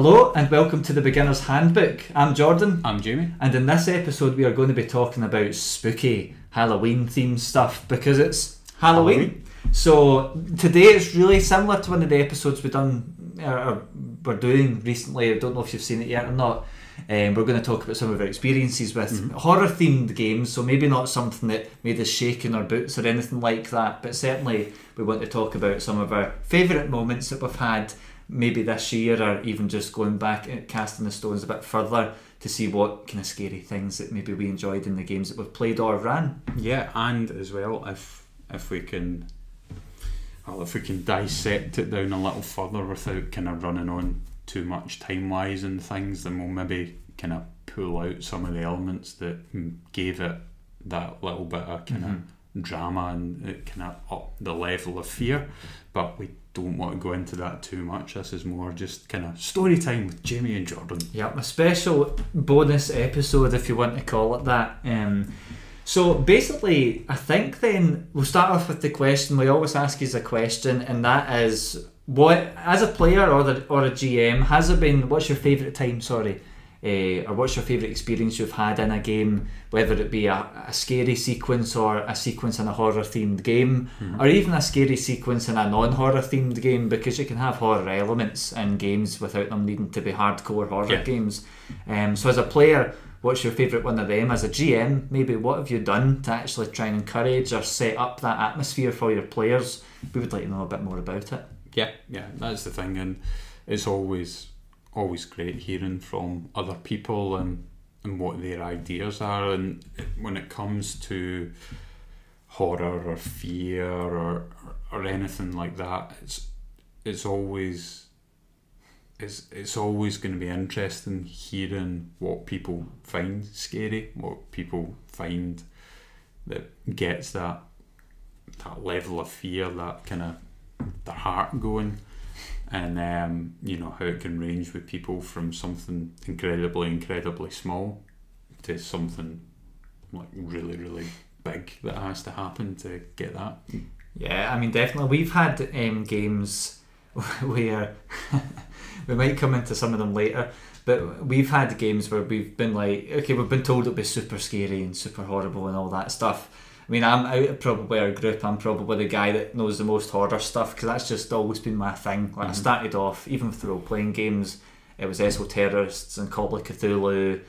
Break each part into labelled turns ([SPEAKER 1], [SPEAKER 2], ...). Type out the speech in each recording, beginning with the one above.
[SPEAKER 1] Hello and welcome to the Beginner's Handbook. I'm Jordan,
[SPEAKER 2] I'm Jamie.
[SPEAKER 1] and in this episode, we are going to be talking about spooky Halloween themed stuff because it's Halloween.
[SPEAKER 2] Halloween.
[SPEAKER 1] So today it's really similar to one of the episodes we've done or, or we're doing recently. I don't know if you've seen it yet or not. Um, we're going to talk about some of our experiences with mm-hmm. horror themed games, so maybe not something that made us shake in our boots or anything like that, but certainly we want to talk about some of our favourite moments that we've had maybe this year or even just going back and casting the stones a bit further to see what kind of scary things that maybe we enjoyed in the games that we've played or ran.
[SPEAKER 2] Yeah, and as well, if if we can, well, if we can dissect it down a little further without kind of running on too much time wise and things, then we'll maybe kind of pull out some of the elements that gave it that little bit of kind of mm-hmm. drama and it kind of up the level of fear. But we don't want to go into that too much. This is more just kind of story time with Jamie and Jordan.
[SPEAKER 1] Yep, a special bonus episode, if you want to call it that. Um, so basically, I think then we'll start off with the question we always ask is a question, and that is what, as a player or the, or a GM, has it been? What's your favourite time? Sorry. Uh, or what's your favourite experience you've had in a game, whether it be a, a scary sequence or a sequence in a horror themed game, or even a scary sequence in a non horror themed game, because you can have horror elements in games without them needing to be hardcore horror
[SPEAKER 2] Yeah.
[SPEAKER 1] games. Um, so, as a player, what's your favourite one of them? As a GM, maybe what have you done to actually try and encourage or set up that atmosphere for your players? We would like to know a bit more about it.
[SPEAKER 2] Yeah, yeah, that's the thing, and it's always always great hearing from other people and and what their ideas are, and when it comes to horror or fear or or anything like that, it's it's always it's it's always going to be interesting hearing what people find scary, what people find that gets that that level of fear, that kind of their heart going, and um, you know how it can range with people from something incredibly, incredibly small to something like really, really big that has to happen to get that.
[SPEAKER 1] Yeah, I mean, definitely. We've had um, games where we might come into some of them later, but we've had games where we've been like, okay, we've been told it'll be super scary and super horrible and all that stuff. I mean, I'm out of probably our group. I'm probably the guy that knows the most horror stuff because that's just always been my thing. Like I started off, even with role playing games, it was Esoterrorists and Call of Cthulhu.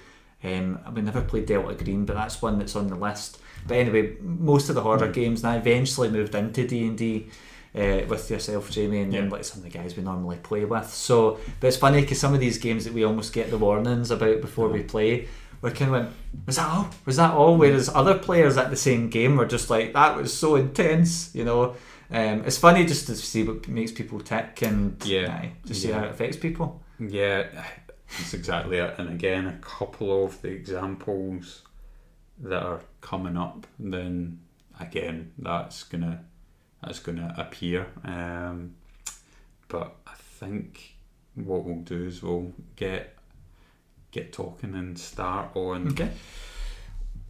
[SPEAKER 1] Um, we never played Delta Green, but that's one that's on the list. But anyway, most of the horror games, and I eventually moved into D and D uh, with yourself, Jamie, and then like some of the guys we normally play with. So, but it's funny because some of these games that we almost get the warnings about before we play, we kind of went, "Was that all? Was that all?" Whereas other players at the same game were just like, "That was so intense," you know. Um, it's funny just to see what makes people tick and
[SPEAKER 2] Yeah.
[SPEAKER 1] aye, just see
[SPEAKER 2] Yeah.
[SPEAKER 1] how it affects people.
[SPEAKER 2] Yeah, that's exactly it. And again, a couple of the examples that are coming up, then again, that's gonna that's gonna appear. Um, but I think what we'll do is we'll get get talking and start on
[SPEAKER 1] Okay.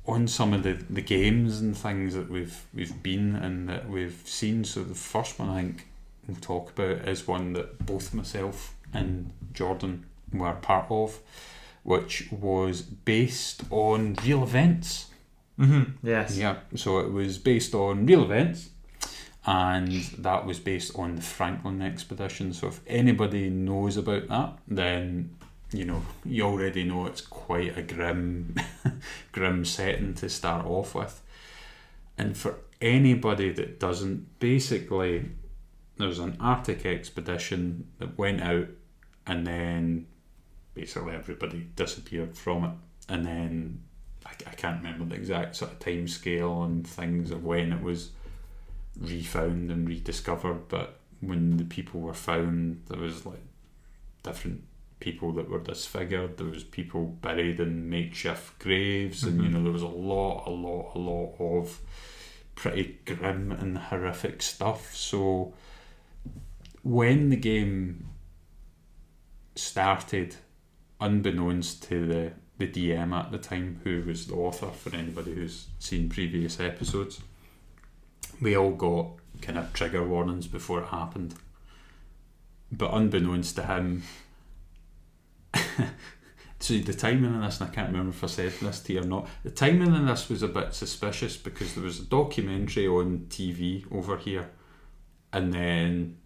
[SPEAKER 2] on some of the, the games and things that we've we've been and that we've seen. So the first one I think we'll talk about is one that both myself and Jordan were part of, which was based on real events.
[SPEAKER 1] Mm-hmm. Yes.
[SPEAKER 2] Yeah, so it was based on real events, and that was based on the Franklin expedition. So if anybody knows about that, then you know you already know it's quite a grim, grim setting to start off with. And for anybody that doesn't, basically, there was an Arctic expedition that went out, and then basically everybody disappeared from it, and then I, I can't remember the exact sort of time scale and things of when it was refound and rediscovered, but when the people were found, there was like different people that were disfigured. There was people buried in makeshift graves, and mm-hmm. you know there was a lot, a lot, a lot of pretty grim and horrific stuff. So when the game started, unbeknownst to the the DM at the time, who was the author for anybody who's seen previous episodes, we all got kind of trigger warnings before it happened. But unbeknownst to him, so the timing in this, and I can't remember if I said this to you or not. The timing in this was a bit suspicious because there was a documentary on TV over here, and then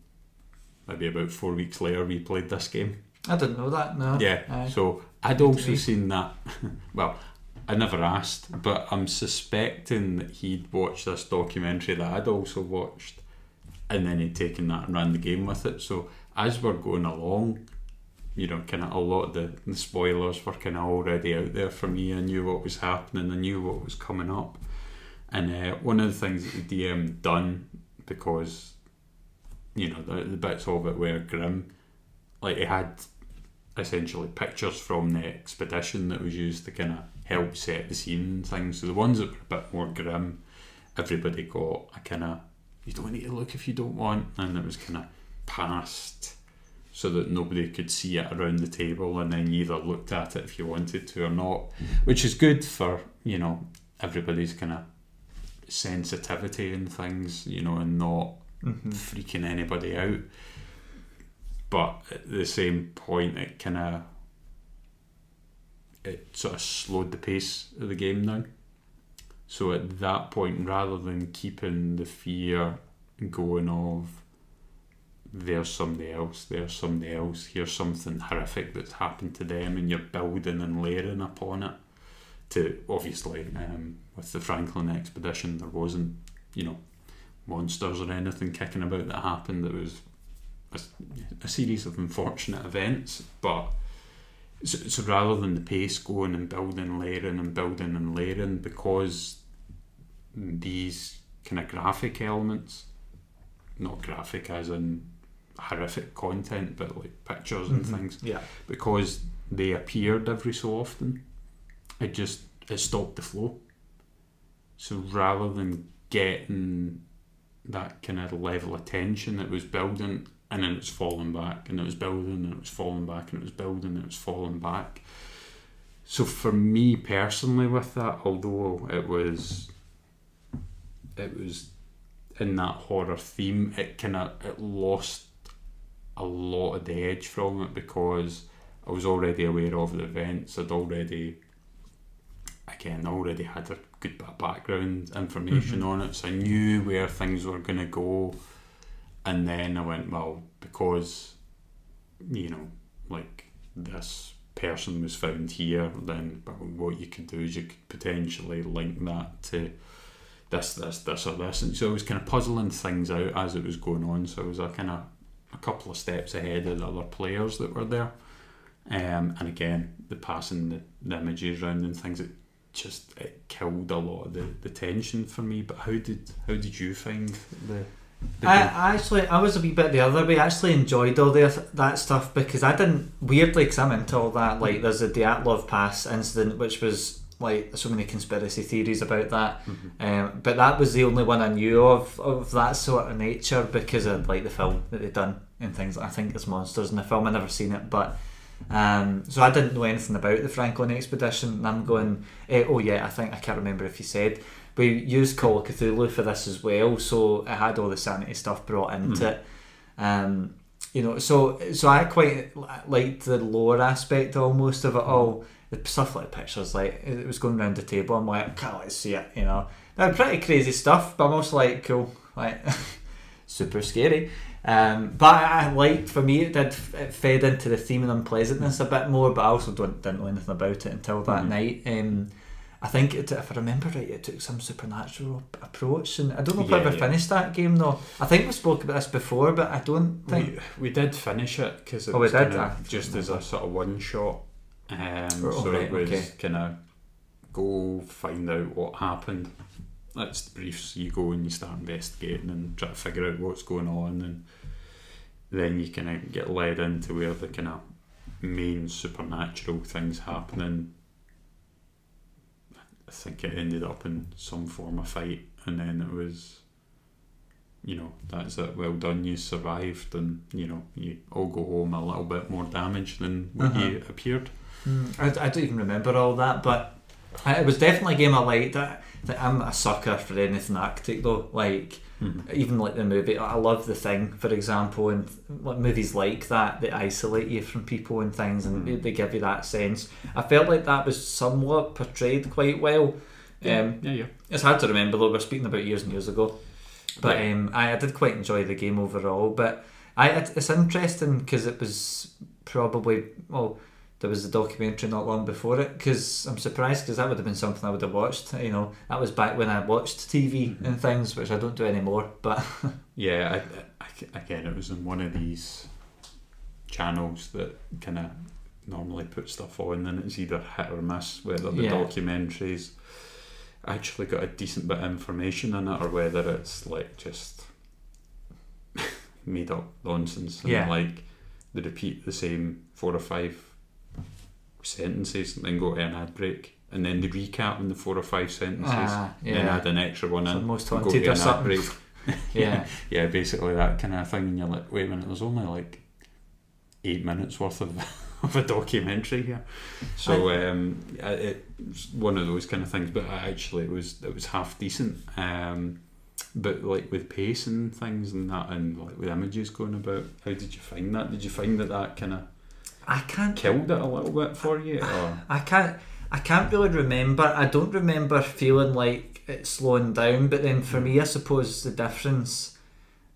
[SPEAKER 2] maybe about four weeks later we played this game.
[SPEAKER 1] I didn't know that. No.
[SPEAKER 2] Yeah. So I'd also
[SPEAKER 1] me.
[SPEAKER 2] seen that. well, I never asked, but I'm suspecting that he'd watched this documentary that I'd also watched, and then he'd taken that and ran the game with it. So as we're going along, you know, kind of a lot of the, the spoilers were kind of already out there for me. I knew what was happening. I knew what was coming up. And uh, one of the things that the DM done because you know the, the bits of it were grim, like it had essentially pictures from the expedition that was used to kind of help set the scene and things. So the ones that were a bit more grim, everybody got a kind of you don't need to look if you don't want, and it was kind of passed so that nobody could see it around the table, and then you either looked at it if you wanted to or not, which is good for you know everybody's kind of sensitivity and things, you know, and not
[SPEAKER 1] Mhm.
[SPEAKER 2] freaking anybody out. But at the same point, it kind of it sort of slowed the pace of the game down. So at that point, rather than keeping the fear going of there's somebody else, there's somebody else, here's something horrific that's happened to them, and you're building and layering upon it. To obviously, um, with the Franklin expedition, there wasn't, you know, monsters or anything kicking about that happened. It was a, a series of unfortunate events, but so, so rather than the pace going and building, layering and building and layering, because these kind of graphic elements, not graphic as in horrific content, but like pictures and
[SPEAKER 1] Mhm.
[SPEAKER 2] things,
[SPEAKER 1] Yeah.
[SPEAKER 2] because they appeared every so often, it just it stopped the flow. So rather than getting that kind of level of tension that was building and then it was falling back and it was building and it was falling back and it was building and it was falling back. So for me personally with that, although it was it was in that horror theme, it kinda it lost a lot of the edge from it because I was already aware of the events. I'd already, again, already had a good bit of background information
[SPEAKER 1] Mhm.
[SPEAKER 2] on it, so I knew where things were going to go. And then I went, well, because, you know, like this person was found here, then well, what you could do is you could potentially link that to this, this, this, or this. And so I was kind of puzzling things out as it was going on. So I was a kind of a couple of steps ahead of the other players that were there. Um, and again, the passing the, the images around and things, it just it killed a lot of the, the tension for me. But how did how did you find the? the
[SPEAKER 1] I. I actually, I was a wee bit the other way. I actually enjoyed all the, that stuff because I didn't weirdly because I'm into all that. Like, there's a Dyatlov Pass incident, which was like so many conspiracy theories about that. Um, but that was the only one I knew of of that sort of nature because of like the film that they'd done and things. I think it's monsters in the film. I never seen it, but um, so I didn't know anything about the Franklin expedition. And I'm going, eh, oh yeah, I think I can't remember if you said we used Call of Cthulhu for this as well, so it had all the sanity stuff brought into
[SPEAKER 2] Mhm.
[SPEAKER 1] it. Um, you know, so so I quite liked the lore aspect almost of it all. The stuff like pictures, like it was going around the table. I'm like, can't to see it. You know, they're pretty crazy stuff, but I'm also like, cool, like super scary. Um, but I, I liked for me it did it fed into the theme and unpleasantness a bit more. But I also don't, didn't know anything about it until that
[SPEAKER 2] Mhm.
[SPEAKER 1] night. Um, I think it, if I remember right, it took some supernatural approach, and I don't know if I ever
[SPEAKER 2] yeah.
[SPEAKER 1] finished that game though. I think we spoke about this before, but I don't think.
[SPEAKER 2] we, we did finish it because it
[SPEAKER 1] Oh,
[SPEAKER 2] was
[SPEAKER 1] did?
[SPEAKER 2] kind
[SPEAKER 1] Ah,
[SPEAKER 2] of just as a sort of one shot. Um,
[SPEAKER 1] Oh,
[SPEAKER 2] so
[SPEAKER 1] right,
[SPEAKER 2] it was
[SPEAKER 1] okay.
[SPEAKER 2] kind of go find out what happened. That's the briefs. You go and you start investigating and try to figure out what's going on, and then you kind of get led into where the kind of main supernatural things happening. I think it ended up in some form of fight, and then it was you know, that's it, well done, you survived, and you know, you all go home a little bit more damaged than when
[SPEAKER 1] Uh-huh.
[SPEAKER 2] you appeared.
[SPEAKER 1] Mm, I, I don't even remember all that, but it was definitely a game I liked. I, that I'm a sucker for anything Arctic though. Like
[SPEAKER 2] Mhm.
[SPEAKER 1] even like the movie. I love the thing, for example, and like movies like that that isolate you from people and things, and
[SPEAKER 2] Mhm.
[SPEAKER 1] they give you that sense. I felt like that was somewhat portrayed quite well. Um,
[SPEAKER 2] yeah, yeah.
[SPEAKER 1] it's hard to remember though. We're speaking about years and years ago, but
[SPEAKER 2] Right.
[SPEAKER 1] um, I, I did quite enjoy the game overall. But I, it's interesting because it was probably well, there was a documentary not long before it. Because I'm surprised because that would have been something I would have watched. You know, that was back when I watched TV
[SPEAKER 2] Mhm.
[SPEAKER 1] and things, which I don't do anymore. But
[SPEAKER 2] Yeah, I, I, again, it was on one of these channels that kind of normally put stuff on, and it's either hit or miss whether the
[SPEAKER 1] Yeah.
[SPEAKER 2] documentaries actually got a decent bit of information in it, or whether it's like just made up nonsense and
[SPEAKER 1] Yeah.
[SPEAKER 2] like they repeat the same four or five sentences and then go to an ad break. And then the recap in the four or five sentences,
[SPEAKER 1] Ah,
[SPEAKER 2] and then add an extra one
[SPEAKER 1] So
[SPEAKER 2] in.
[SPEAKER 1] most
[SPEAKER 2] and go
[SPEAKER 1] haunted
[SPEAKER 2] to
[SPEAKER 1] or
[SPEAKER 2] an ad
[SPEAKER 1] something.
[SPEAKER 2] break.
[SPEAKER 1] yeah,
[SPEAKER 2] yeah, basically that kind of thing. And you're like, wait a minute, there's only like eight minutes worth of, of a documentary here. So um, I- it's one of those kind of things. But actually, it was it was half decent. Um, but like with pace and things and that, and like with images going about, how did you find that? Did you find that that kind of
[SPEAKER 1] I can't
[SPEAKER 2] killed it a little bit for you? Or
[SPEAKER 1] I can't. I can't really remember. I don't remember feeling like it slowing down. But then for me, I suppose the difference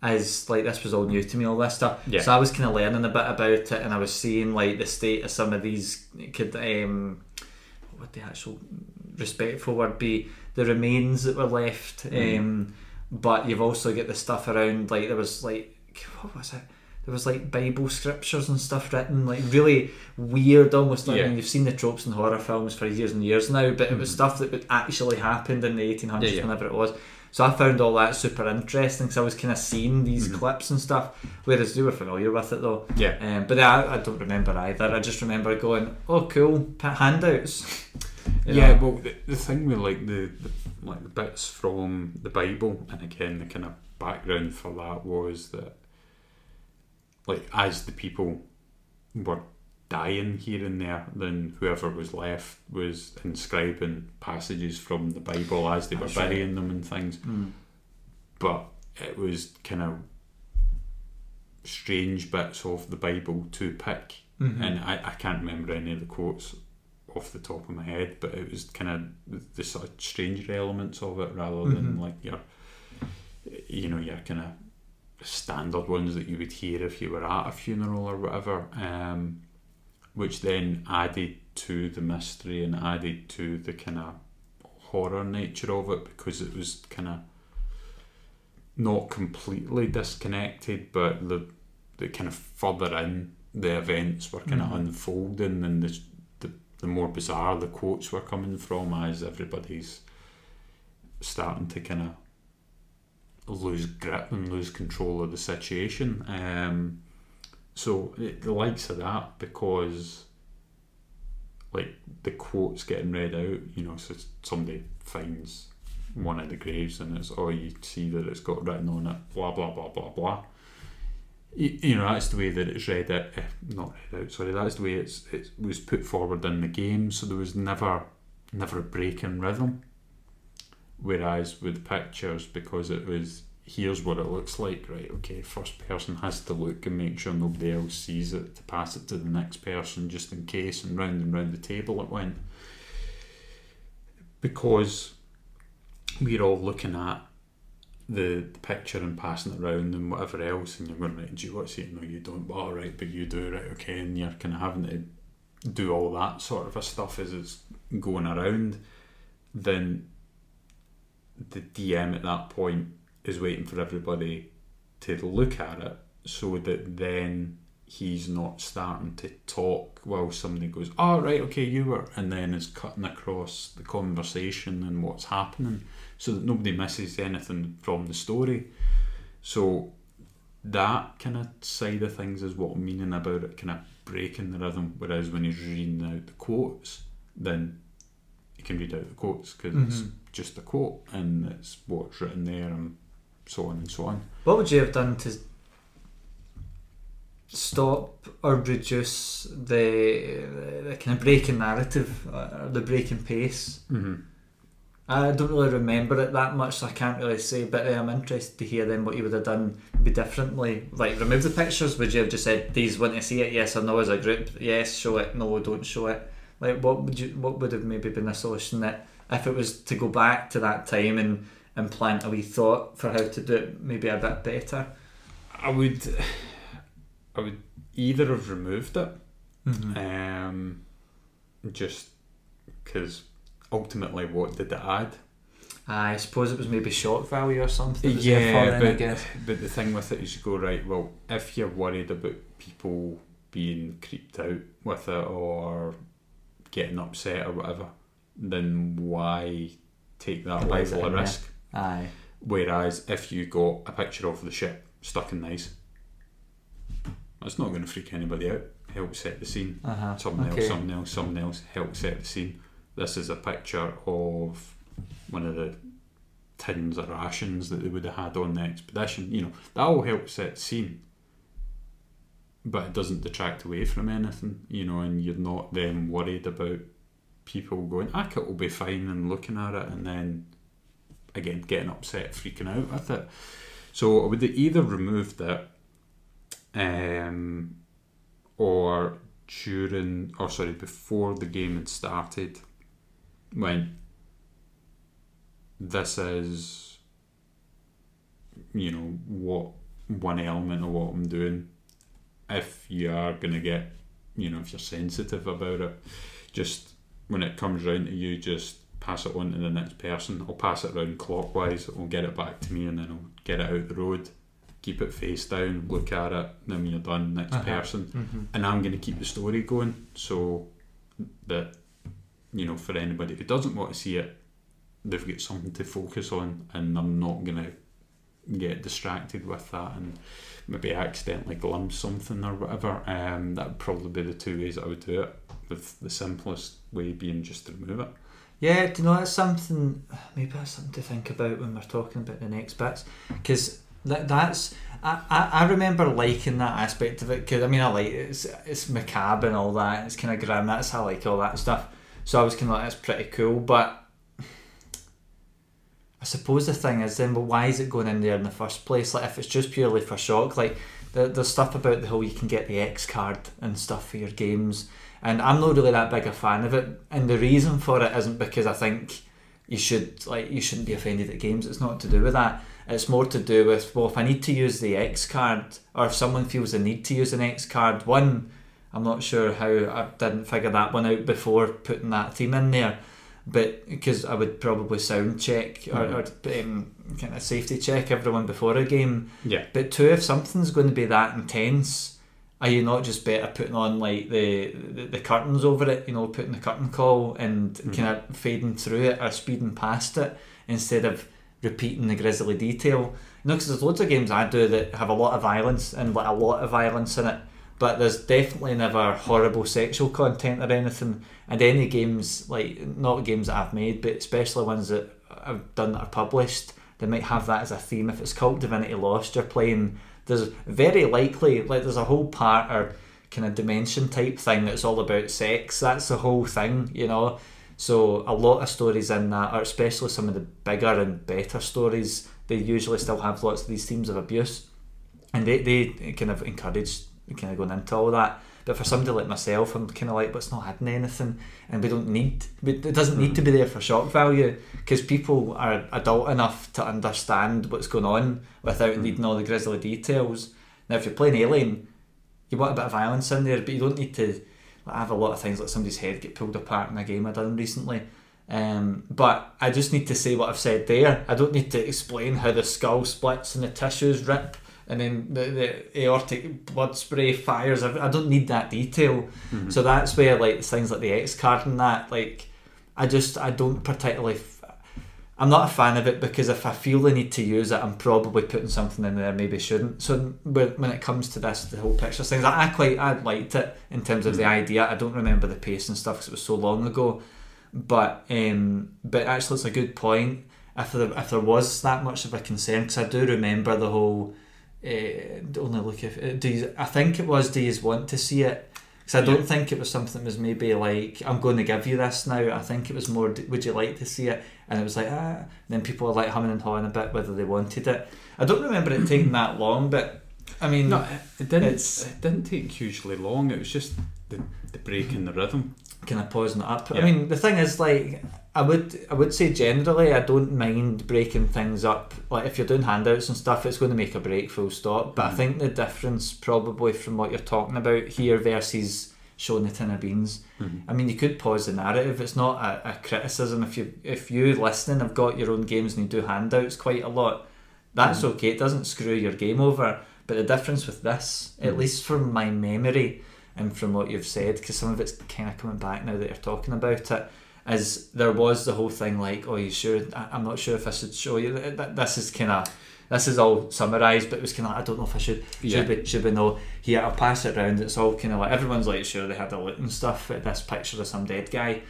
[SPEAKER 1] is like this was all new to me, all this stuff.
[SPEAKER 2] Yeah.
[SPEAKER 1] So I was kind of learning a bit about it, and I was seeing like the state of some of these could um, what would the actual respectful word be? The remains that were left.
[SPEAKER 2] Mm.
[SPEAKER 1] Um, but you've also got the stuff around like there was like what was it? There was like Bible scriptures and stuff written, like really weird, almost. I mean, you've seen the tropes in horror films for years and years now, but it was
[SPEAKER 2] Mhm.
[SPEAKER 1] stuff that would actually happened in the 1800s,
[SPEAKER 2] Yeah, yeah.
[SPEAKER 1] whenever it was. So I found all that super interesting because I was kind of seeing these
[SPEAKER 2] Mhm.
[SPEAKER 1] clips and stuff, whereas they were familiar with it though.
[SPEAKER 2] yeah,
[SPEAKER 1] Um, but I, I don't remember either. I just remember going, "Oh, cool, handouts." You
[SPEAKER 2] yeah.
[SPEAKER 1] know?
[SPEAKER 2] Well, the, the thing with like the, the like the bits from the Bible, and again the kind of background for that was that like as the people were dying here and there, then whoever was left was inscribing passages from the Bible as they were
[SPEAKER 1] That's right.
[SPEAKER 2] burying them and things.
[SPEAKER 1] Mm.
[SPEAKER 2] But it was kind of strange bits of the Bible to pick
[SPEAKER 1] Mhm.
[SPEAKER 2] and I, I can't remember any of the quotes off the top of my head, but it was kind of the sort of stranger elements of it rather than
[SPEAKER 1] Mhm.
[SPEAKER 2] like your, you know, your kind of standard ones that you would hear if you were at a funeral or whatever, um, which then added to the mystery and added to the kind of horror nature of it because it was kind of not completely disconnected, but the the kind of further in the events were kind
[SPEAKER 1] Mhm.
[SPEAKER 2] of unfolding, and the, the the more bizarre the quotes were coming from as everybody's starting to kind of lose grip and lose control of the situation. Um, so it, the likes of that because like the quotes getting read out, you know, so somebody finds one of the graves and it's oh you see that it's got written on it blah blah blah blah blah. You, you know that's the way that it's read out, eh, not read out. Sorry, that's the way it's it was put forward in the game. So there was never never a break in rhythm. Whereas with pictures, because it was here's what it looks like, right? Okay, first person has to look and make sure nobody else sees it to pass it to the next person just in case, and round and round the table it went. Because we're all looking at the, the picture and passing it around and whatever else, and you're going, right, do you want to see it? No, you don't. All right, but you do, right? Okay, and you're kind of having to do all that sort of stuff as it's going around. Then the DM at that point is waiting for everybody to look at it so that then he's not starting to talk while somebody goes, Oh right, okay, you were and then is cutting across the conversation and what's happening so that nobody misses anything from the story. So that kind of side of things is what I'm meaning about it kind of breaking the rhythm. Whereas when he's reading out the quotes, then you can read out the quotes because
[SPEAKER 1] Mhm.
[SPEAKER 2] Just a quote and it's what's written there and so on and so on.
[SPEAKER 1] What would you have done to stop or reduce the, the kind of breaking narrative or the breaking pace?
[SPEAKER 2] Mm-hmm.
[SPEAKER 1] I don't really remember it that much, so I can't really say. But uh, I'm interested to hear then what you would have done be differently. Like remove the pictures. Would you have just said these want to see it? Yes or no as a group? Yes, show it. No, don't show it. Like what would you? What would have maybe been a solution that if it was to go back to that time and and plant a wee thought for how to do it maybe a bit better?
[SPEAKER 2] I would, I would either have removed it,
[SPEAKER 1] Mm-hmm.
[SPEAKER 2] um, just because ultimately, what did it add?
[SPEAKER 1] I suppose it was maybe shock value or something. that was there
[SPEAKER 2] Yeah,
[SPEAKER 1] for then, I
[SPEAKER 2] but-. But the thing with it is, you go right. Well, if you're worried about people being creeped out with it or getting upset or whatever, then why take that
[SPEAKER 1] Why is it
[SPEAKER 2] level of risk?
[SPEAKER 1] Aye.
[SPEAKER 2] Whereas if you got a picture of the ship stuck in the ice, that's not going to freak anybody out. Help set the scene.
[SPEAKER 1] Uh huh.
[SPEAKER 2] Something
[SPEAKER 1] okay.
[SPEAKER 2] else, something else, something else. Help set the scene. This is a picture of one of the tins of rations that they would have had on the expedition. You know, that will help set the scene. But it doesn't detract away from anything, you know, and you're not then worried about people going, ah, it will be fine and looking at it and then again getting upset, freaking out with it. So I would either removed it um, or during, or sorry, before the game had started, when this is, you know, what one element of what I'm doing. If you are to get, you know, if you're sensitive about it, just when it comes round to you, just pass it on to the next person. I'll pass it round clockwise, it'll get it back to me, and then I'll get it out the road, keep it face down, look at it, then when you're done, next
[SPEAKER 1] Uh-huh.
[SPEAKER 2] person.
[SPEAKER 1] Mm-hmm.
[SPEAKER 2] and I'm going to keep the story going. So that you know for anybody who doesn't want to see it they've got something to focus on and they're not going to get distracted with that and maybe accidentally glimpse something or whatever. Um, that would probably be the two ways I would do it. With the simplest way being just to remove it
[SPEAKER 1] Yeah, do you know that's something? Maybe that's something to think about when we're talking about the next bits, because that that's I, I, I remember liking that aspect of it because I mean I like it's it's macabre and all that. It's kind of grim. That's how I like all that stuff. So I was kind of like that's pretty cool, but I suppose the thing is then, well, why is it going in there in the first place? Like if it's just purely for shock, like the the stuff about the whole you can get the X card and stuff for your games and I'm not really that big a fan of it. And the reason for it isn't because I think you should like you shouldn't be offended at games. It's not to do with that. It's more to do with well, if I need to use the X card, or if someone feels the need to use an X card, one, I'm not sure how I didn't figure that one out before putting that theme in there. But because I would probably sound check or, or um, kind of safety check everyone before a game,
[SPEAKER 2] yeah
[SPEAKER 1] but two, if something's going to be that intense, are you not just better putting on like the the, the curtains over it? You know, putting the curtain call and
[SPEAKER 2] Mhm.
[SPEAKER 1] kind of fading through it or speeding past it instead of repeating the grisly detail. You know, because there's loads of games I do that have a lot of violence and like a lot of violence in it, but there's definitely never horrible sexual content or anything. And any games like not games that I've made, but especially ones that I've done that are published, they might have that as a theme. If it's Kult Divinity Lost you're playing, there's very likely like there's a whole part or kind of dimension type thing that's all about sex. That's the whole thing, you know. So a lot of stories in that, or especially some of the bigger and better stories, they usually still have lots of these themes of abuse, and they they kind of encourage kind of going into all that. But for somebody like myself, I'm kind of like, but it's not hidden anything, and we don't need. It doesn't need to be there for shock value because people are adult enough to understand what's going on without
[SPEAKER 2] Mm.
[SPEAKER 1] needing all the grisly details. Now, if you're playing Alien, you want a bit of violence in there, but you don't need to. Like, I have a lot of things like somebody's head get pulled apart in a game I done recently. Um, but I just need to say what I've said there. I don't need to explain how the skull splits and the tissues rip and then the, the aortic blood spray fires. I, I don't need that detail.
[SPEAKER 2] Mhm.
[SPEAKER 1] So that's where I like things like the X card and that, like, I just I don't particularly. F- I'm not a fan of it because if I feel the need to use it, I'm probably putting something in there I maybe shouldn't. So when when it comes to this, the whole picture things, I, I quite I liked it in terms of the
[SPEAKER 2] Mhm.
[SPEAKER 1] idea. I don't remember the pace and stuff because it was so long ago, but um, but actually it's a good point. If there if there was that much of a concern, because I do remember the whole. Uh, only look if uh, do you, I think it was do you want to see it Because I don't
[SPEAKER 2] Yeah.
[SPEAKER 1] think it was something that was maybe like, I'm going to give you this now. I think it was more, would you like to see it? And it was like, ah. And then people were like humming and hawing a bit whether they wanted it. I don't remember it taking that long, but I mean,
[SPEAKER 2] No, it, it didn't.
[SPEAKER 1] It's-
[SPEAKER 2] it didn't take hugely long. It was just the, the break in the rhythm.
[SPEAKER 1] Kind of pausing it up. I mean, the thing is, like, I would, I would say generally, I don't mind breaking things up. Like, if you're doing handouts and stuff, it's going to make a break, full stop. But I
[SPEAKER 2] Mhm.
[SPEAKER 1] think the difference, probably, from what you're talking about here versus showing the tin of beans. I mean, you could pause the narrative. It's not a, a criticism. If you, if you listening have got your own games and you do handouts quite a lot, that's
[SPEAKER 2] Mhm.
[SPEAKER 1] okay. It doesn't screw your game over. But the difference with this, at
[SPEAKER 2] Mhm.
[SPEAKER 1] least from my memory, and from what you've said, because some of it's kind of coming back now that you're talking about it, is there was the whole thing like, oh, you sure? I'm not sure if I should show you. Th- th- This is kind of, this is all summarised, but it was kind of, like, I don't know if I should.
[SPEAKER 2] Yeah.
[SPEAKER 1] Should we? Should we know? Here, I'll pass it around. It's all kind of like everyone's like, sure, they had a look and stuff at this picture of some dead guy.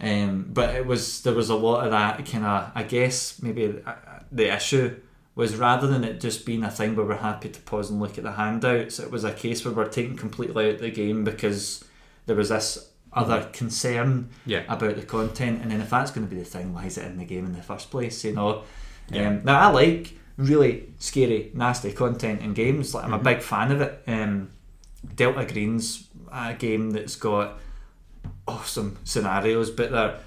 [SPEAKER 1] Um, but it was there was a lot of that kind of I guess maybe uh, the issue was rather than it just being a thing where we're happy to pause and look at the handouts, it was a case where we're taken completely out of the game because there was this other concern
[SPEAKER 2] Yeah.
[SPEAKER 1] about the content, and then if that's going to be the thing, why is it in the game in the first place? You know.
[SPEAKER 2] Yeah.
[SPEAKER 1] Um, now I like really scary, nasty content in games. Like I'm
[SPEAKER 2] Mhm.
[SPEAKER 1] a big fan of it. Um, Delta Green's a game that's got awesome scenarios, but they're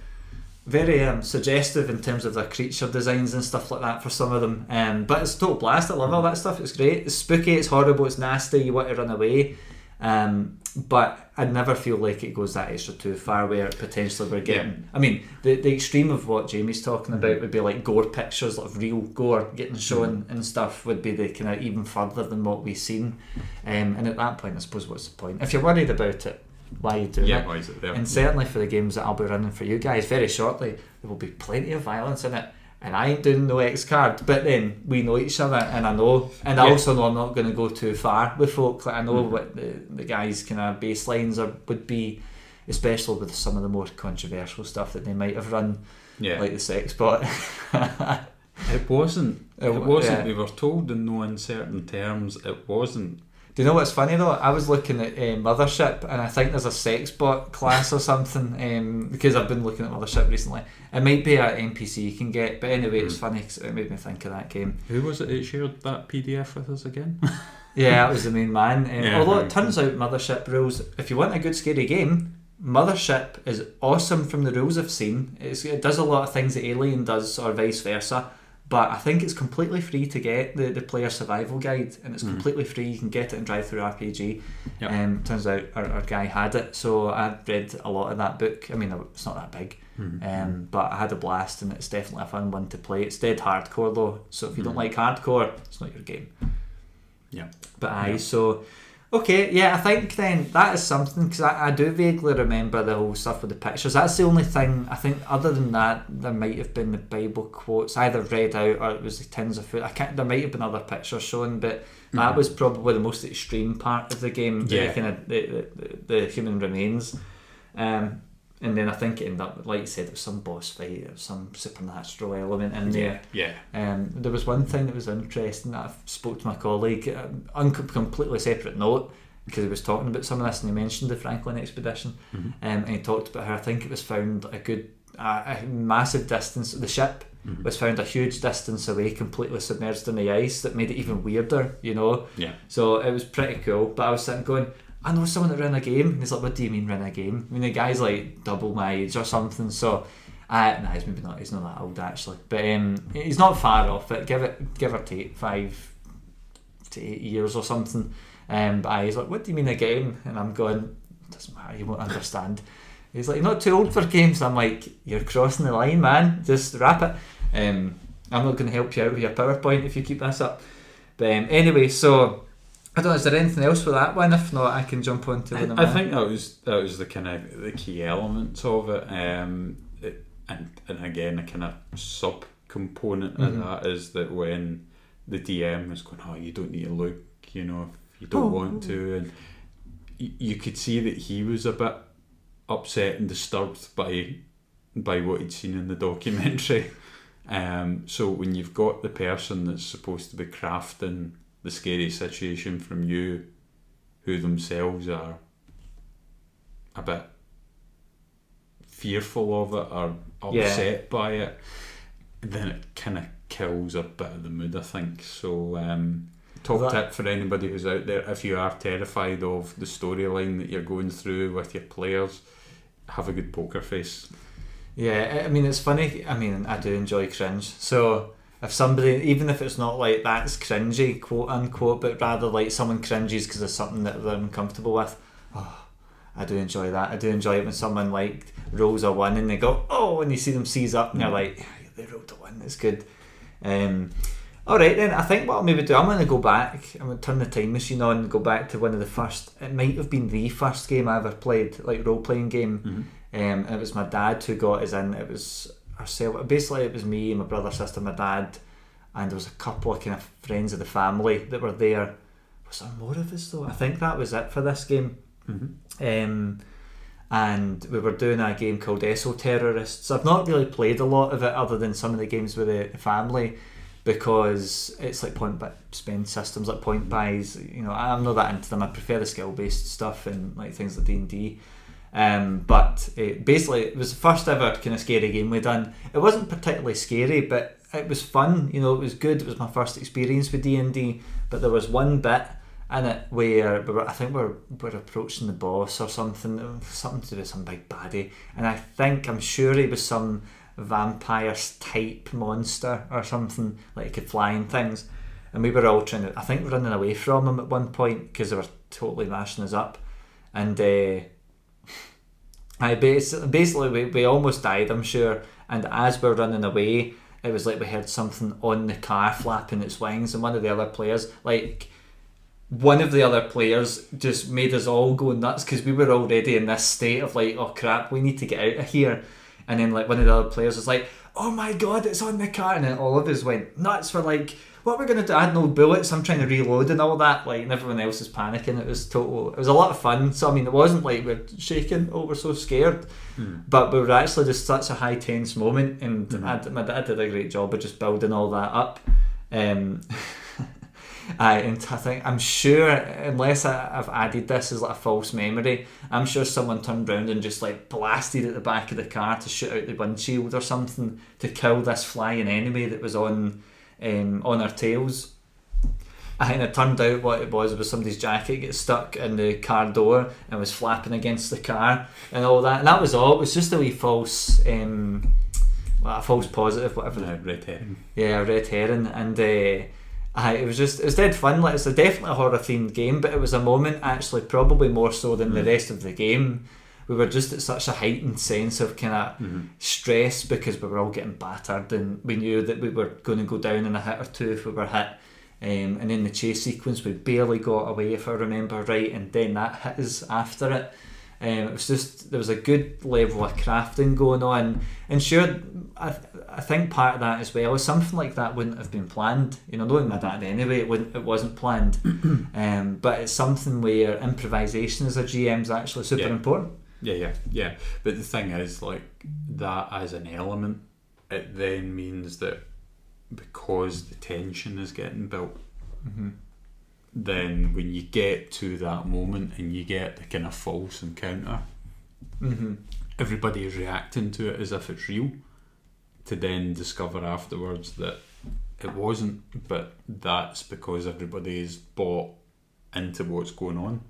[SPEAKER 1] very um, suggestive in terms of their creature designs and stuff like that for some of them. Um, but it's a total blast. I love all that stuff. It's great. It's spooky. It's horrible. It's nasty. You want to run away. Um, but I never feel like it goes that extra too far where potentially we're getting. I mean, the, the extreme of what Jamie's talking about would be like gore pictures, like real gore getting shown and stuff, would be the kind of even further than what we've seen. Um, and at that point, I suppose, what's the point? If you're worried about it, why are you doing it?
[SPEAKER 2] Yeah, why is it there?
[SPEAKER 1] And certainly for the games that I'll be running for you guys very shortly, there will be plenty of violence in it. And I ain't doing no X card, but then we know each other, and I know, and I also know I'm not going to go too far with folk. Like I know
[SPEAKER 2] Mhm.
[SPEAKER 1] what the, the guys' kind of baselines are would be, especially with some of the more controversial stuff that they might have run,
[SPEAKER 2] yeah.
[SPEAKER 1] like the sex bot.
[SPEAKER 2] it wasn't.
[SPEAKER 1] It
[SPEAKER 2] It wasn't.
[SPEAKER 1] yeah.
[SPEAKER 2] We were told in no uncertain terms. It wasn't.
[SPEAKER 1] Do you know what's funny though? I was looking at uh, Mothership, and I think there's a sex bot class or something um, because I've been looking at Mothership recently. It might be an NPC you can get, but anyway, it's funny because it made me think of that game.
[SPEAKER 2] Who was it that shared that PDF with us again?
[SPEAKER 1] Yeah, that was the main man. Um,
[SPEAKER 2] Yeah,
[SPEAKER 1] although it turns out Mothership rules, if you want a good scary game, Mothership is awesome from the rules I've seen. It's, it does a lot of things that Alien does, or vice versa. But I think it's completely free to get the, the player survival guide, and it's
[SPEAKER 2] Mhm.
[SPEAKER 1] completely free. You can get it in DriveThruRPG.
[SPEAKER 2] Yep.
[SPEAKER 1] Um, turns out our, our guy had it, so I read a lot of that book. I mean, it's not that big,
[SPEAKER 2] Mm-hmm.
[SPEAKER 1] um, but I had a blast, and it's definitely a fun one to play. It's dead hardcore though, so if you don't
[SPEAKER 2] Mhm.
[SPEAKER 1] like hardcore, it's not your game.
[SPEAKER 2] Yeah.
[SPEAKER 1] But
[SPEAKER 2] Yeah.
[SPEAKER 1] so okay, yeah, I think then that is something because I, I do vaguely remember the whole stuff with the pictures. That's the only thing I think. Other than that, there might have been the Bible quotes either read out or it was the tins of food. I can't. There might have been other pictures shown, but that
[SPEAKER 2] Mhm.
[SPEAKER 1] was probably the most extreme part of the game.
[SPEAKER 2] Yeah.
[SPEAKER 1] the kind of the, the, the, the human remains. Um, and then I think it ended up, like you said, it was some boss fight, or some supernatural element in there.
[SPEAKER 2] Yeah.
[SPEAKER 1] Um, there was one thing that was interesting that I spoke to my colleague, um, on com- completely separate note, because he was talking about some of this and he mentioned the Franklin expedition,
[SPEAKER 2] Mhm.
[SPEAKER 1] um, and he talked about how I think it was found a good, uh, a massive distance. The ship
[SPEAKER 2] Mhm.
[SPEAKER 1] was found a huge distance away, completely submerged in the ice, that made it even weirder, you know.
[SPEAKER 2] Yeah.
[SPEAKER 1] So it was pretty cool. But I was sitting going, I know someone that ran a game. And he's like, What do you mean run a game? I mean, the guy's like double my age or something. So, uh, nah, he's maybe not. He's not that old actually, but um, he's not far off it. Give it, give or take five to eight years or something. Um, but aye, he's like, What do you mean a game? And I'm going, Doesn't matter. You won't understand. He's like, not too old for games. I'm like, You're crossing the line, man. Just wrap it. Um, I'm not going to help you out with your PowerPoint if you keep this up. But um, anyway, so I don't know. Is there anything else for that one? If not, I can jump on to the.
[SPEAKER 2] I, I think that was that was the kind of the key elements of it, um, it and and again a kind of sub component
[SPEAKER 1] Mhm.
[SPEAKER 2] of that is that when the DM is going, oh, you don't need to look, you know, if you don't
[SPEAKER 1] Oh.
[SPEAKER 2] want to, and y- you could see that he was a bit upset and disturbed by by what he'd seen in the documentary. Um, so when you've got the person that's supposed to be crafting the scary situation from you, who themselves are a bit fearful of it or upset by it, then it kind of kills a bit of the mood. I think so. Um, top
[SPEAKER 1] That-
[SPEAKER 2] tip for anybody who's out there: if you are terrified of the storyline that you're going through with your players, have a good poker face.
[SPEAKER 1] Yeah, I mean it's funny. I mean I do enjoy cringe. So if somebody, even if it's not like that's cringy, quote unquote, but rather like someone cringes because of something that they're uncomfortable with, oh, I do enjoy that. I do enjoy it when someone like rolls a one and they go, oh, and you see them seize up and you're like, "Yeah, they rolled a one. It's good. Um, all right then. I think what I'll maybe do, I'm going to go back. I'm going to turn the time machine on and go back to one of the first. It might have been the first game I ever played, like role playing game. Um, and it was my dad who got us in. It was ourselves. Basically, it was me, my brother, sister, my dad, and there was a couple of kind of friends of the family that were there. Was there more of us though? I think that was it for this game.
[SPEAKER 2] Mm-hmm.
[SPEAKER 1] Um, and we were doing a game called Esoterrorists. I've not really played a lot of it other than some of the games with the, the family because it's like point by spend systems like point buys. You know, I'm not that into them. I prefer the skill based stuff and like things like D and D. Um, but it, basically, it was the first ever kind of scary game we'd done. It wasn't particularly scary, but it was fun. You know, it was good. It was my first experience with D and D. But there was one bit in it where we were, I think we're we're approaching the boss or something, something to do with some big baddie, and I think I'm sure he was some vampire type monster or something like he could fly and things. And we were all trying to, I think, running away from him at one point because they were totally mashing us up, and. Uh, I basically, basically we, we almost died, I'm sure. And as we're running away, it was like we heard something on the car flapping its wings, and one of the other players, like one of the other players, just made us all go nuts because we were already in this state of like, oh crap, we need to get out of here. And then like one of the other players was like, oh my god, it's on the car, and then all of us went nuts for like, what we're gonna do? I had no bullets. I'm trying to reload and all that. Like, and everyone else is panicking. It was total. It was a lot of fun. So I mean, it wasn't like we're shaking. Oh, we're so scared. But we were actually just such a high tense moment, and I, my dad did a great job of just building all that up. Um, I and I think I'm sure unless I, I've added this as like a false memory, I'm sure someone turned round and just like blasted at the back of the car to shoot out the windshield or something to kill this flying enemy that was on um, on our tails. And it turned out what it was was somebody's jacket get stuck in the car door and was flapping against the car and all that. And that was all. It was just a wee false, um, well, a false positive, whatever.
[SPEAKER 2] Uh, red herring.
[SPEAKER 1] Yeah, red herring, and uh, I, it was just it was dead fun. Like it's a definitely a horror themed game, but it was a moment actually probably more so than the rest of the game. We were just at such a heightened sense of kind of stress because we were all getting battered, and we knew that we were going to go down in a hit or two if we were hit. Um, and in the chase sequence, we barely got away, if I remember right, and then that hit us after it. Um, it was just there was a good level of crafting going on, and sure, I, I think part of that as well is something like that wouldn't have been planned. You know, knowing my dad anyway, it wouldn't, it wasn't planned. um, but it's something where improvisation as a GM is actually super
[SPEAKER 2] Yeah.
[SPEAKER 1] important.
[SPEAKER 2] Yeah, yeah, yeah. But the thing is, like that as an element, it then means that because the tension is getting built, then when you get to that moment and you get the kind of false encounter,
[SPEAKER 1] Mm-hmm.
[SPEAKER 2] everybody is reacting to it as if it's real. To then discover afterwards that it wasn't, but that's because everybody's bought into what's going on.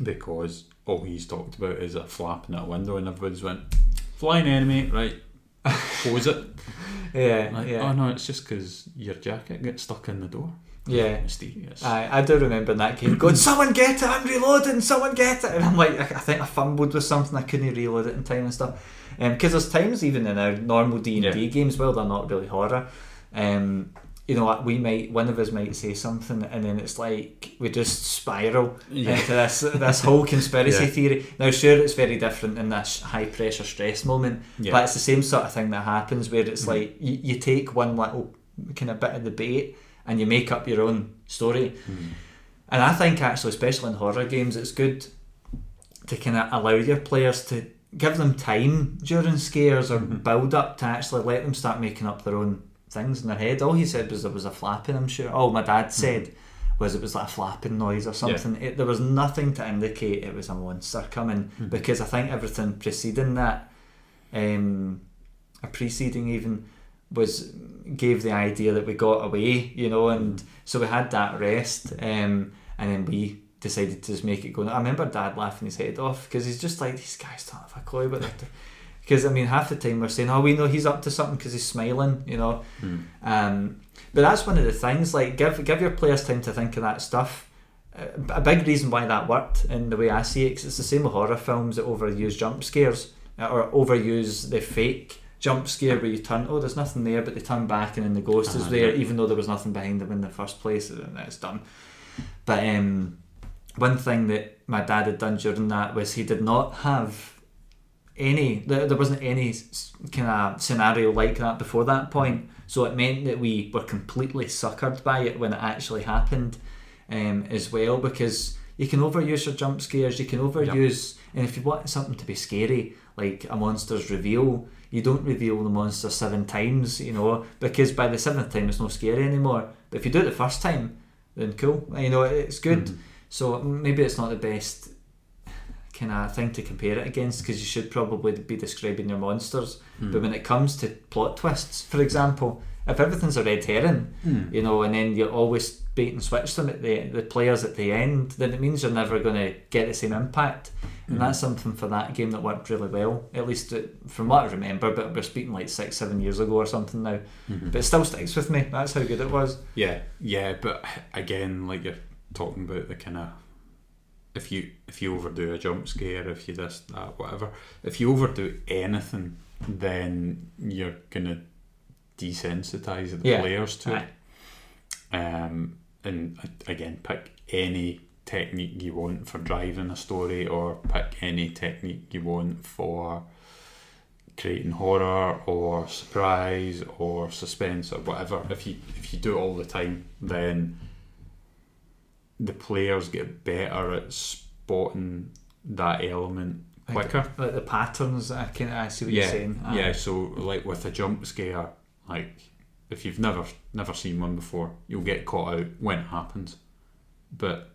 [SPEAKER 2] Because all he's talked about is a flapping at a window, and everybody's went, flying enemy, right? Close it.
[SPEAKER 1] Yeah,
[SPEAKER 2] Like,
[SPEAKER 1] yeah,
[SPEAKER 2] Oh no, it's just because your jacket gets stuck in the door.
[SPEAKER 1] yeah.
[SPEAKER 2] Mysterious.
[SPEAKER 1] I, I do remember in that game going, someone get it, I'm reloading, someone get it. And I'm like, I, I think I fumbled with something, I couldn't reload it in time and stuff. Because there's times even in our normal D&D
[SPEAKER 2] Yeah.
[SPEAKER 1] games, well, they're not really horror. Um, you know what, we might, one of us might say something and then it's like we just spiral
[SPEAKER 2] Yeah.
[SPEAKER 1] into this this whole conspiracy
[SPEAKER 2] Yeah.
[SPEAKER 1] theory. Now, sure, it's very different in this high pressure stress moment,
[SPEAKER 2] Yeah.
[SPEAKER 1] but it's the same sort of thing that happens where it's
[SPEAKER 2] Mhm.
[SPEAKER 1] like you, you take one little kind of bit of the bait and you make up your own story.
[SPEAKER 2] Mm.
[SPEAKER 1] And I think actually, especially in horror games, it's good to kind of allow your players to give them time during scares or
[SPEAKER 2] Mhm.
[SPEAKER 1] build up to actually let them start making up their own things in their head. All he said was there was a flapping. I'm sure. Oh, my dad said. was it was like a flapping noise or something. It, there was nothing to indicate it was a monster coming
[SPEAKER 2] Mhm.
[SPEAKER 1] because I think everything preceding that, um, a preceding even, was gave the idea that we got away, you know, and so we had that rest, um, and then we decided to just make it go. I remember Dad laughing his head off because he's just like these guys don't have a clue about that. Because I mean, half the time we're saying, "Oh, we know he's up to something" because he's smiling, you know.
[SPEAKER 2] Mm.
[SPEAKER 1] Um, but that's one of the things. Like, give give your players time to think of that stuff. A big reason why that worked in the way I see it, 'cause it's the same with horror films that overuse jump scares uh, or overuse the fake jump scare where you turn, oh, there's nothing there, but they turn back and then the ghost is
[SPEAKER 2] Uh-huh,
[SPEAKER 1] there,
[SPEAKER 2] yeah.
[SPEAKER 1] even though there was nothing behind them in the first place, and it's done. But um, one thing that my dad had done during that was he did not have any there, there wasn't any kind of scenario like that before that point. So it meant that we were completely suckered by it when it actually happened um, as well because you can overuse your jump scares you can overuse and if you want something to be scary like a monster's reveal you don't reveal the monster seven times you know because by the seventh time it's not scary anymore. But if you do it the first time then cool you know it's good.
[SPEAKER 2] Mhm.
[SPEAKER 1] so maybe it's not the best kind of thing to compare it against because you should probably be describing your monsters.
[SPEAKER 2] Mm.
[SPEAKER 1] But when it comes to plot twists, for example, if everything's a red herring,
[SPEAKER 2] Mm.
[SPEAKER 1] you know, and then you're always bait and switch them at the the players at the end, then it means you're never going to get the same impact. And
[SPEAKER 2] Mhm.
[SPEAKER 1] that's something for that game that worked really well, at least uh, from what I remember. But we're speaking like six, seven years ago or something now.
[SPEAKER 2] Mhm.
[SPEAKER 1] But it still sticks with me. That's how good it was.
[SPEAKER 2] Yeah, yeah, but again, like you're talking about the kind of if you if you overdo a jump scare, if you this that whatever, if you overdo anything, then you're gonna desensitize the
[SPEAKER 1] Yeah.
[SPEAKER 2] players to it. Um, and again, pick any technique you want for driving a story, or pick any technique you want for creating horror or surprise or suspense or whatever. If you if you do it all the time, then the players get better at spotting that element quicker.
[SPEAKER 1] Like the patterns, I can I see what you're saying. Aye.
[SPEAKER 2] yeah. So like with a jump scare, like if you've never never seen one before, you'll get caught out when it happens. But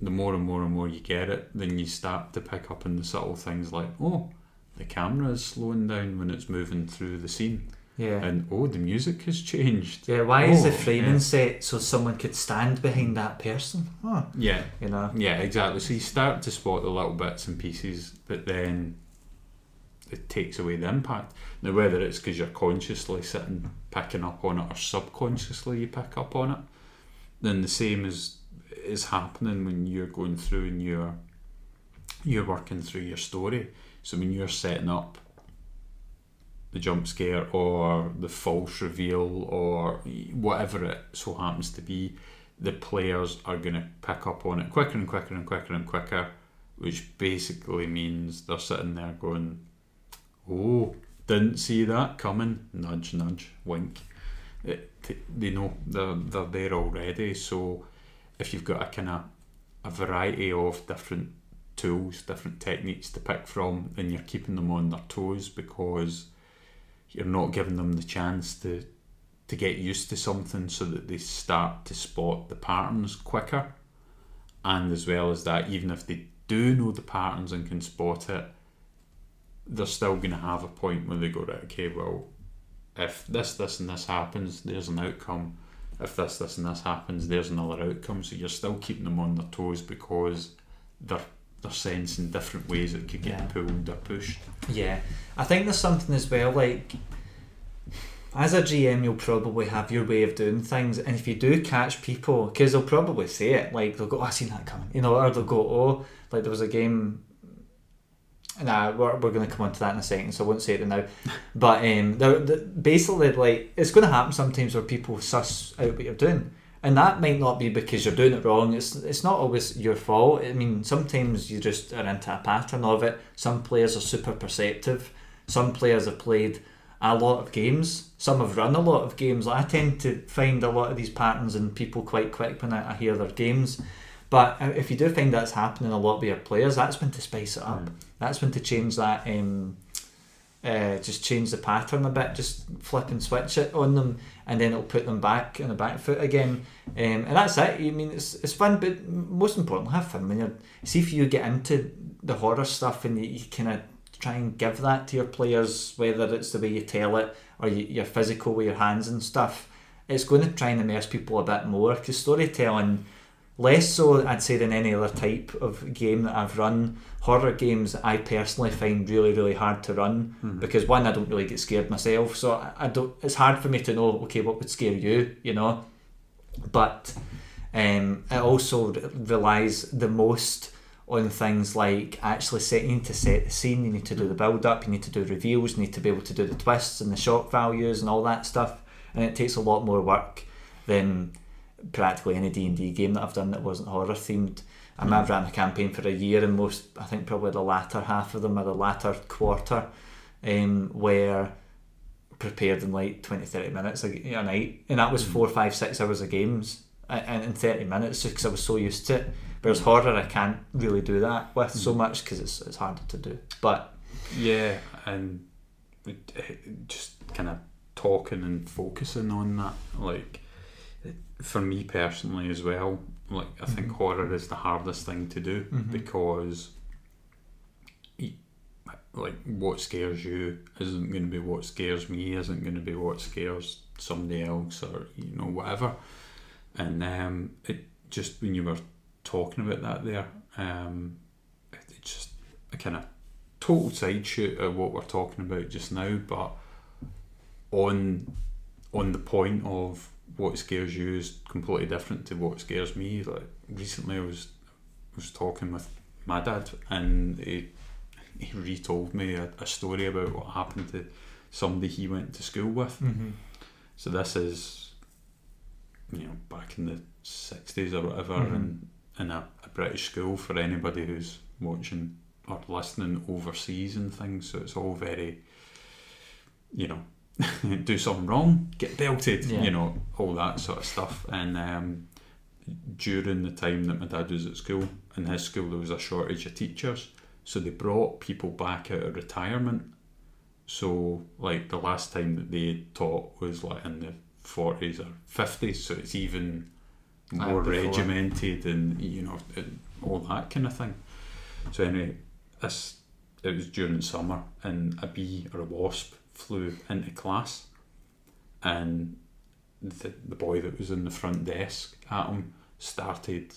[SPEAKER 2] the more and more and more you get it, then you start to pick up on the subtle things like, oh, the camera is slowing down when it's moving through the scene,
[SPEAKER 1] yeah.
[SPEAKER 2] and oh, the music has changed.
[SPEAKER 1] Yeah, why is the
[SPEAKER 2] Oh,
[SPEAKER 1] framing
[SPEAKER 2] yeah.
[SPEAKER 1] set so someone could stand behind that person? Huh.
[SPEAKER 2] Yeah,
[SPEAKER 1] You know?
[SPEAKER 2] Yeah, exactly. So you start to spot the little bits and pieces, but then it takes away the impact. Now, whether it's because you're consciously sitting picking up on it or subconsciously you pick up on it, then the same is is happening when you're going through and you're you're working through your story. So when you're setting up the jump scare or the false reveal or whatever it so happens to be, the players are going to pick up on it quicker and quicker and quicker and quicker, which basically means they're sitting there going, "Oh, didn't see that coming." Nudge, nudge, wink. It, they know they're they're there already. So if you've got a kind of a variety of different tools, different techniques to pick from, then you're keeping them on their toes because you're not giving them the chance to to get used to something so that they start to spot the patterns quicker. And as well as that, even if they do know the patterns and can spot it, they're still going to have a point where they go, right, okay, well, if this, this, and this happens, there's an outcome. If this, this, and this happens, there's another outcome. So you're still keeping them on their toes because they're they're sensing different ways it could get
[SPEAKER 1] Yeah.
[SPEAKER 2] pulled or pushed.
[SPEAKER 1] Yeah. I think there's something as well, like as a GM, you'll probably have your way of doing things, and if you do catch people, because they'll probably say it, like they'll go, oh, "I seen that coming," you know, or they'll go, "Oh, like there was a game." Nah, we're, we're going to come on to that in a second, so I won't say it now. But um, they're, they basically, like it's going to happen sometimes where people suss out what you're doing, and that might not be because you're doing it wrong. It's it's not always your fault. I mean, sometimes you just are into a pattern of it. Some players are super perceptive. Some players have played a lot of games. Some have run a lot of games. Like, I tend to find a lot of these patterns in people quite quick when I, I hear their games. But if you do find that's happening a lot with your players, that's when to spice it up.
[SPEAKER 2] Mm.
[SPEAKER 1] That's when to change that um, uh, just change the pattern a bit, just flip and switch it on them, and then it'll put them back on the back foot again. Um, and that's it. I mean, it's, it's fun, but most importantly, have fun when you're. See if you get into the horror stuff and you, you kind of try and give that to your players, whether it's the way you tell it or you, your physical with your hands and stuff. It's going to try and immerse people a bit more because storytelling less so I'd say than any other type of game that I've run. Horror games I personally find really really hard to run
[SPEAKER 2] Mhm.
[SPEAKER 1] because one I don't really get scared myself, so I, I don't. It's hard for me to know okay what would scare you, you know. But um, it also re- relies the most on things like actually setting to set the scene. You need to do the build up. You need to do reveals. You need to be able to do the twists and the shock values and all that stuff. And it takes a lot more work than practically any D and D game that I've done that wasn't horror themed. I mean, I've hmm. ran a campaign for a year, and most I think probably the latter half of them or the latter quarter um, were prepared in like 20 30 minutes a, a night. And that was hmm. four five six hours of games and in 30 minutes just because I was so used to it. Whereas hmm. horror I can't really do that with so much because it's, it's harder to do. But
[SPEAKER 2] Yeah, and just kind of talking and focusing on that, like for me personally as well. Like I think
[SPEAKER 1] Mhm.
[SPEAKER 2] horror is the hardest thing to do
[SPEAKER 1] Mhm.
[SPEAKER 2] because, like, what scares you isn't going to be what scares me. Isn't going to be what scares somebody else, or you know whatever. And um, it just when you were talking about that there, um, it, it just a kind of total side shoot of what we're talking about just now, but on on the point of what scares you is completely different to what scares me. Like recently, I was was talking with my dad, and he he retold me a, a story about what happened to somebody he went to school with. So this is, you know, back in the sixties or whatever,
[SPEAKER 1] Mhm.
[SPEAKER 2] in in a, a British school for anybody who's watching or listening overseas and things. So it's all very, you know, do something wrong, get belted,
[SPEAKER 1] Yeah.
[SPEAKER 2] you know, all that sort of stuff. And um, during the time that my dad was at school, in his school there was a shortage of teachers, so they brought people back out of retirement. So like the last time that they taught was like in the forties or fifties, so it's even more regimented and you know and all that kind of thing. So anyway, this it was during summer and a bee or a wasp flew into class and the, the boy that was in the front desk at him started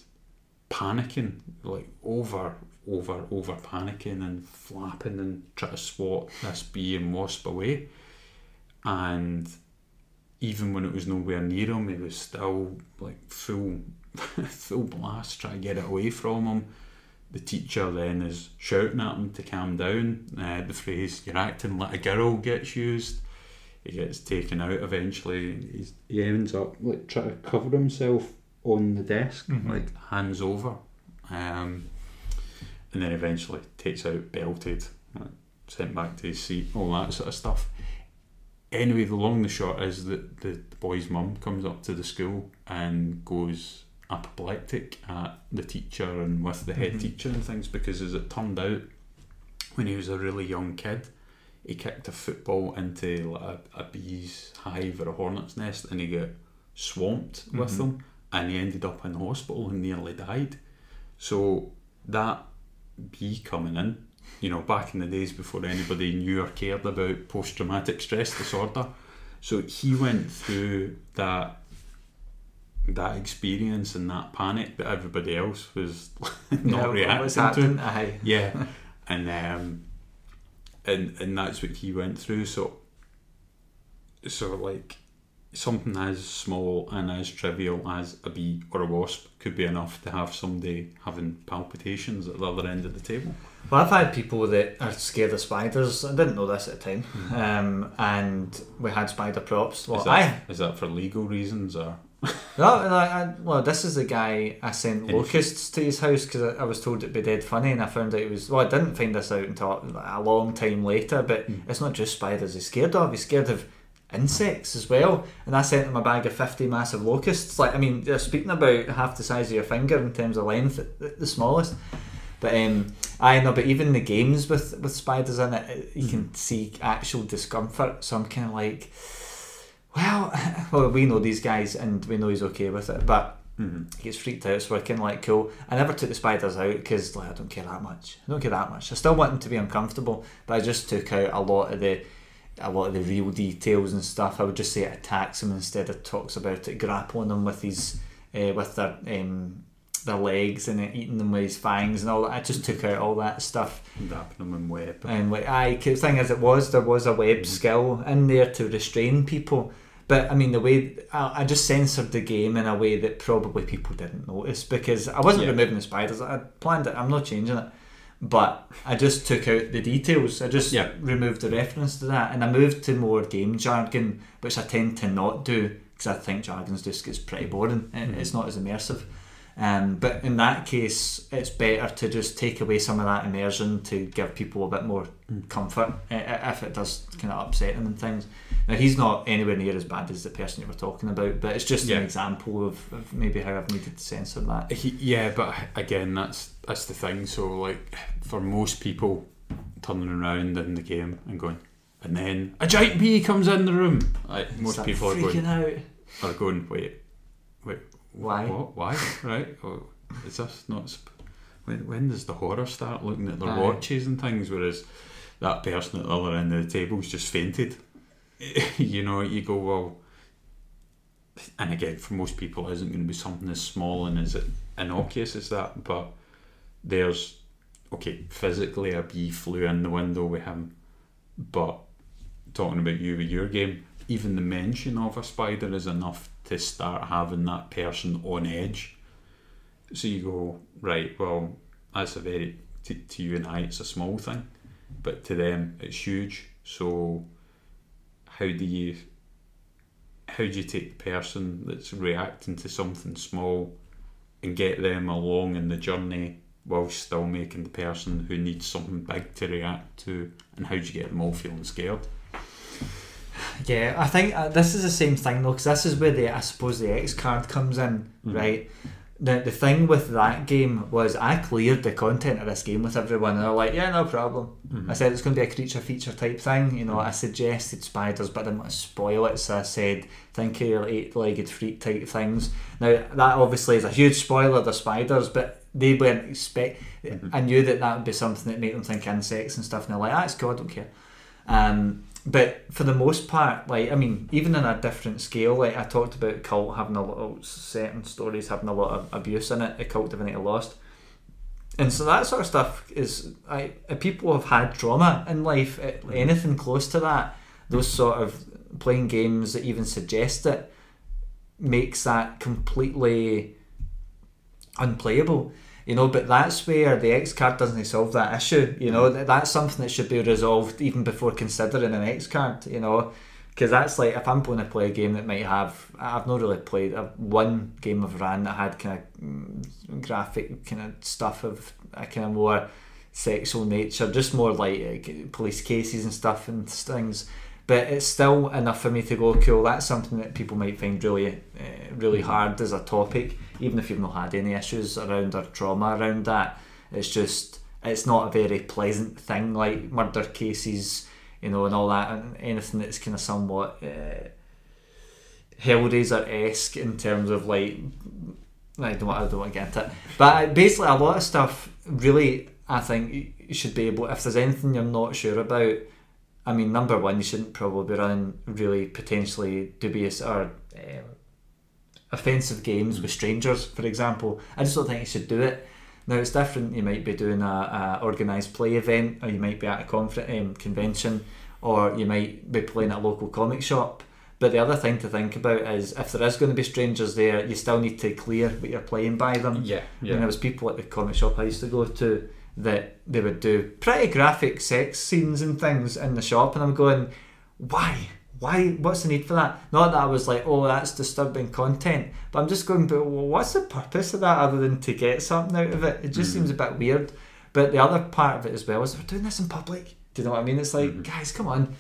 [SPEAKER 2] panicking like over over over panicking and flapping and trying to swat this bee and wasp away. And even when it was nowhere near him he was still like full full blast trying to get it away from him the teacher then is shouting at him to calm down. Uh, the phrase "you're acting like a girl" gets used. He gets taken out eventually. He's, he ends up like trying to cover himself on the desk,
[SPEAKER 1] Mhm.
[SPEAKER 2] like hands over, um, and then eventually takes out belted, like, sent back to his seat, all that sort of stuff. Anyway, the long and the short is that the, the boy's mum comes up to the school and goes apoplectic at the teacher and with the head
[SPEAKER 1] Mhm.
[SPEAKER 2] teacher and things because as it turned out when he was a really young kid he kicked a football into like a, a bee's hive or a hornet's nest and he got swamped with
[SPEAKER 1] Mhm.
[SPEAKER 2] them and he ended up in hospital and nearly died so that bee coming in you know back in the days before anybody knew or cared about post-traumatic stress disorder so he went through that that experience and that panic that everybody else was not
[SPEAKER 1] Yeah,
[SPEAKER 2] reacting to.
[SPEAKER 1] Aye.
[SPEAKER 2] Yeah, and um, and and that's what he went through. So, so like something as small and as trivial as a bee or a wasp could be enough to have somebody having palpitations at the other end of the table.
[SPEAKER 1] Well, I've had people that are scared of spiders. I didn't know this at the time, um, and we had spider props. Well,
[SPEAKER 2] is,
[SPEAKER 1] I
[SPEAKER 2] that, is that for legal reasons or?
[SPEAKER 1] No, I, I, well, this is the guy I sent locusts to his house because I, I was told it'd be dead funny, and I found out it was. Well, I didn't find this out until a long time later. But
[SPEAKER 2] Hmm.
[SPEAKER 1] it's not just spiders he's scared of; he's scared of insects as well. And I sent him a bag of fifty massive locusts. Like, I mean, they're speaking about half the size of your finger in terms of length, the, smallest. But um, I know, but even the games with with spiders in it, you
[SPEAKER 2] Mm-hmm.
[SPEAKER 1] can see actual discomfort. So I'm kind of like, well, well, we know these guys, and we know he's okay with it, but
[SPEAKER 2] Mhm.
[SPEAKER 1] he gets freaked out. So we're kind of like, cool. I never took the spiders out because like I don't care that much. I don't care that much. I still want them to be uncomfortable, but I just took out a lot of the a lot of the real details and stuff. I would just say it attacks him instead of talks about it grappling him with his uh, with their um, their legs and then eating them with his fangs and all that. I just took out all that stuff.
[SPEAKER 2] Wrapping them in web.
[SPEAKER 1] And like, I the thing as it was, there was a web mm. skill in there to restrain people. But I mean, the way I, I just censored the game in a way that probably people didn't notice because I wasn't
[SPEAKER 2] Yeah.
[SPEAKER 1] removing the spiders. I planned it. I'm not changing it. But I just took out the details. I just
[SPEAKER 2] Yeah.
[SPEAKER 1] removed the reference to that, and I moved to more game jargon, which I tend to not do because I think jargon's just gets pretty boring. It- mm-hmm. It's not as immersive. Um, but in that case, it's better to just take away some of that immersion to give people a bit more mm. comfort i- i- if it does kind of upset them and things. Now, he's not anywhere near as bad as the person you were talking about, but it's just
[SPEAKER 2] Yeah.
[SPEAKER 1] an example of, of maybe how I've needed to censor that.
[SPEAKER 2] He, yeah, but again, that's that's the thing. So, like, for most people, turning around in the game and going, and then a giant bee comes in the room. Like most people are going,
[SPEAKER 1] out.
[SPEAKER 2] are going, wait, wait,
[SPEAKER 1] Why?
[SPEAKER 2] What? Why? right? Oh, is this not? Sp- when when does the horror start looking at their
[SPEAKER 1] Aye.
[SPEAKER 2] watches and things? Whereas that person at the other end of the table's just fainted. you know, you go well. And again, for most people, it isn't going to be something as small and as innocuous as that. But there's okay, physically a bee flew in the window with him, but talking about you with your game, even the mention of a spider is enough to start having that person on edge. So you go, right, well, that's a very, to, to you and I, it's a small thing, but to them, it's huge. So how do you, how do you take the person that's reacting to something small and get them along in the journey while still making the person who needs something big to react to, and how do you get them all feeling scared?
[SPEAKER 1] Yeah, I think uh, this is the same thing though, because this is where the I suppose the X card comes in,
[SPEAKER 2] Mhm.
[SPEAKER 1] right? The the thing with that game was I cleared the content of this game with everyone, and they're like, "Yeah, no problem."
[SPEAKER 2] Mhm.
[SPEAKER 1] I said it's going to be a creature feature type thing. You know, I suggested spiders, but I didn't want to spoil it, so I said, "Think of your eight-legged freak type things." Now that obviously is a huge spoiler. The spiders, but they weren't expect.
[SPEAKER 2] Mhm.
[SPEAKER 1] I knew that that would be something that made them think insects and stuff, and they're like, "Ah, it's cool. I don't care." Um, but for the most part, like I mean, even in a different scale, like I talked about Kult having a lot of certain stories having a lot of abuse in it, the Kult Divinity Lost, and so that sort of stuff is I if people have had trauma in life, eh, anything close to that, those sort of playing games that even suggest it makes that completely unplayable. You know, but that's where the X card doesn't solve that issue. You know, That- that's something that should be resolved even before considering an X card. You know, because that's like if I'm going to play a game that might have, I've not really played one game I've ran that had kind of mm, graphic kind of stuff of a kind of more sexual nature, just more like uh, police cases and stuff and things. But it's still enough for me to go, cool. That's something that people might find really, uh, really hard as a topic, even if you've not had any issues around or trauma around that. It's just, it's not a very pleasant thing like murder cases, you know, and all that, and anything that's kind of somewhat uh, Hellraiser esque in terms of like I don't want I don't want to get into it, but basically a lot of stuff really I think you should be able if there's anything you're not sure about. I mean, number one, you shouldn't probably be running really potentially dubious or um, offensive games with strangers, for example. I just don't think you should do it. Now it's different. You might be doing a, a organised play event, or you might be at a conference um, convention, or you might be playing at a local comic shop. But the other thing to think about is if there is going to be strangers there, you still need to clear what you're playing by them.
[SPEAKER 2] Yeah,
[SPEAKER 1] I mean, there was people at the comic shop I used to go to that they would do pretty graphic sex scenes and things in the shop, and I'm going, why? Why? What's the need for that? Not that I was like, oh, that's disturbing content, but I'm just going, but what's the purpose of that other than to get something out of it? It just
[SPEAKER 2] Mhm.
[SPEAKER 1] seems a bit weird. But the other part of it as well is we're doing this in public. Do you know what I mean? It's like,
[SPEAKER 2] Mhm.
[SPEAKER 1] guys, come on.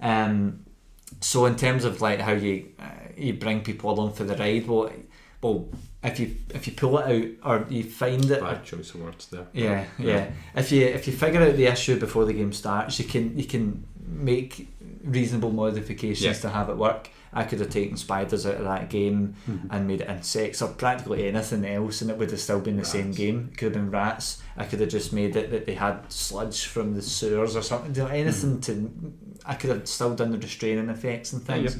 [SPEAKER 1] Um, so in terms of like how you uh, you bring people along for the ride, well, well, if you if you pull it out or you find it,
[SPEAKER 2] Bad choice of words there.
[SPEAKER 1] yeah, yeah. If you if you figure out the issue before the game starts, you can you can make reasonable modifications
[SPEAKER 2] Yeah.
[SPEAKER 1] to have it work. I could have taken spiders out of that game
[SPEAKER 2] Mhm.
[SPEAKER 1] and made it insects or practically anything else, and it would have still been the same game. It could have been rats. I could have just made it that they had sludge from the sewers or something. Know, anything to. I could have still done the restraining effects and
[SPEAKER 2] Yeah,
[SPEAKER 1] things.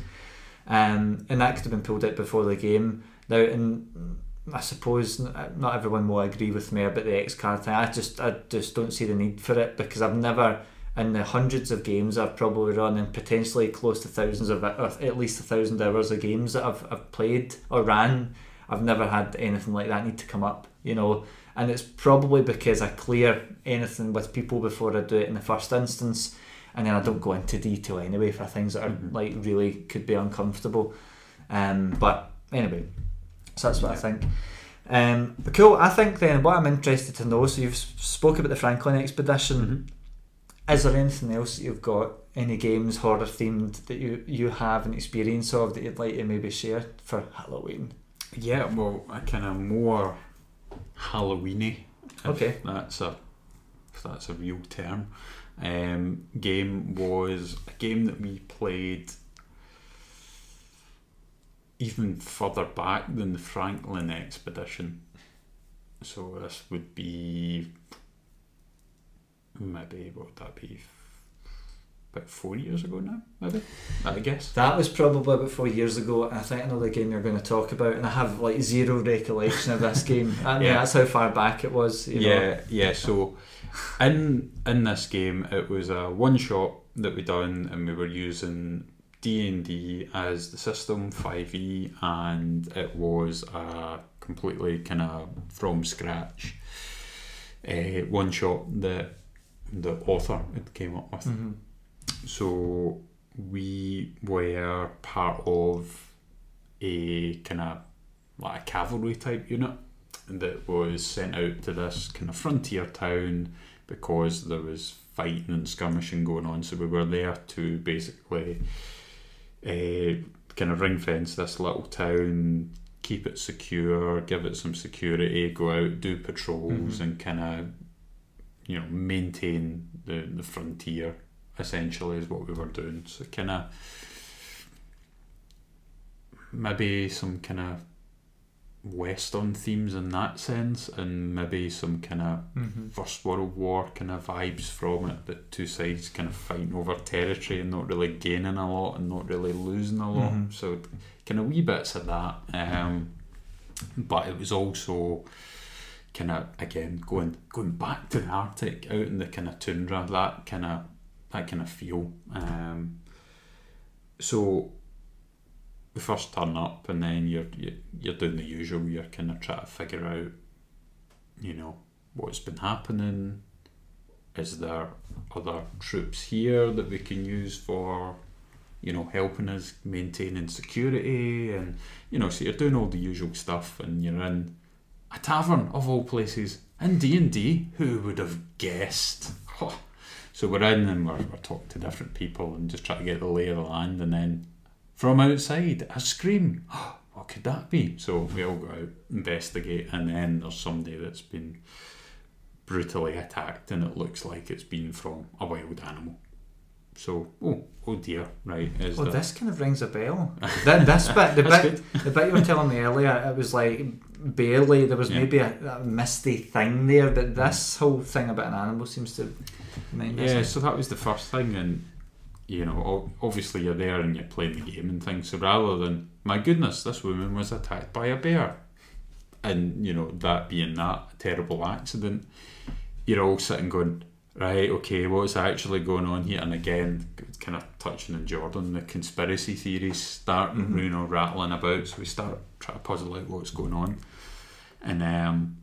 [SPEAKER 1] Um, and that could have been pulled out before the game. Now, and I suppose not everyone will agree with me about the X card thing. I just, I just don't see the need for it because I've never, in the hundreds of games I've probably run, and potentially close to thousands of, or at least a thousand hours of games that I've, I've played or ran, I've never had anything like that need to come up. You know, and it's probably because I clear anything with people before I do it in the first instance and then I don't go into detail anyway for things that are
[SPEAKER 2] Mhm.
[SPEAKER 1] like really could be uncomfortable. Um, but anyway, so that's what I think. Um, but cool. I think then what I'm interested to know. So you've spoke about the Franklin expedition.
[SPEAKER 2] Mhm.
[SPEAKER 1] Is there anything else that you've got? Any games horror themed that you you have an experience of that you'd like to maybe share for Halloween?
[SPEAKER 2] Yeah, well, I kind of more Halloweeny.
[SPEAKER 1] Okay.
[SPEAKER 2] that's a if that's a real term. Um, game was a game that we played even further back than the Franklin expedition. So this would be maybe what would that be? About four years ago now, maybe. I guess.
[SPEAKER 1] That was probably about four years ago. I think another game you're going to talk about, and I have like zero recollection of this game. I mean,
[SPEAKER 2] Yeah.
[SPEAKER 1] that's how far back it was. You know?
[SPEAKER 2] yeah, yeah. So in in this game, it was a one shot that we done, and we were using D and D as the system, five E, and it was a completely kind of from scratch uh, one shot that the author had came up with.
[SPEAKER 1] Mhm.
[SPEAKER 2] So we were part of a kind of like a cavalry type unit that was sent out to this kind of frontier town because there was fighting and skirmishing going on. So we were there to basically uh, kind of ring fence this little town, keep it secure, give it some security, go out, do patrols,
[SPEAKER 1] Mhm.
[SPEAKER 2] and kind of you know maintain the the frontier. Essentially, is what we were doing. So kind of maybe some kind of western themes in that sense, and maybe some kind of
[SPEAKER 1] Mhm.
[SPEAKER 2] First World War kind of vibes from it. That two sides kind of fighting over territory and not really gaining a lot and not really losing a lot.
[SPEAKER 1] Mhm.
[SPEAKER 2] So kind of wee bits of that. Um, but it was also kind of again going going back to the Arctic, out in the kind of tundra. That kind of that kind of feel. Um, so first turn up and then you're you're, you're doing the usual. You're kind of trying to figure out, you know, what's been happening. Is there other troops here that we can use for, you know, helping us maintaining security and you know, so you're doing all the usual stuff and you're in a tavern of all places in D and D. Who would have guessed? So we're in and we're, we're talking to different people and just trying to get the lay of the land and then from outside a scream. What could that be? So we all go out, investigate, and then there's somebody that's been brutally attacked, and it looks like it's been from a wild animal. So, oh, oh dear, right? Is
[SPEAKER 1] Well,
[SPEAKER 2] that-
[SPEAKER 1] this kind of rings a bell. That this bit, the bit, the bit you were telling me earlier, it was like barely there was
[SPEAKER 2] Yeah.
[SPEAKER 1] maybe a, a misty thing there, but this mm. whole thing about an animal seems to
[SPEAKER 2] Yeah, so that was the first thing, and you know, obviously you're there and you're playing the game and things. So rather than my goodness, this woman was attacked by a bear, and you know that being that terrible accident, you're all sitting going, right, okay, what's actually going on here? And again, kind of touching on Jordan, the conspiracy theories start
[SPEAKER 1] Mhm.
[SPEAKER 2] you know rattling about. So we start trying to puzzle out what's going on, and um,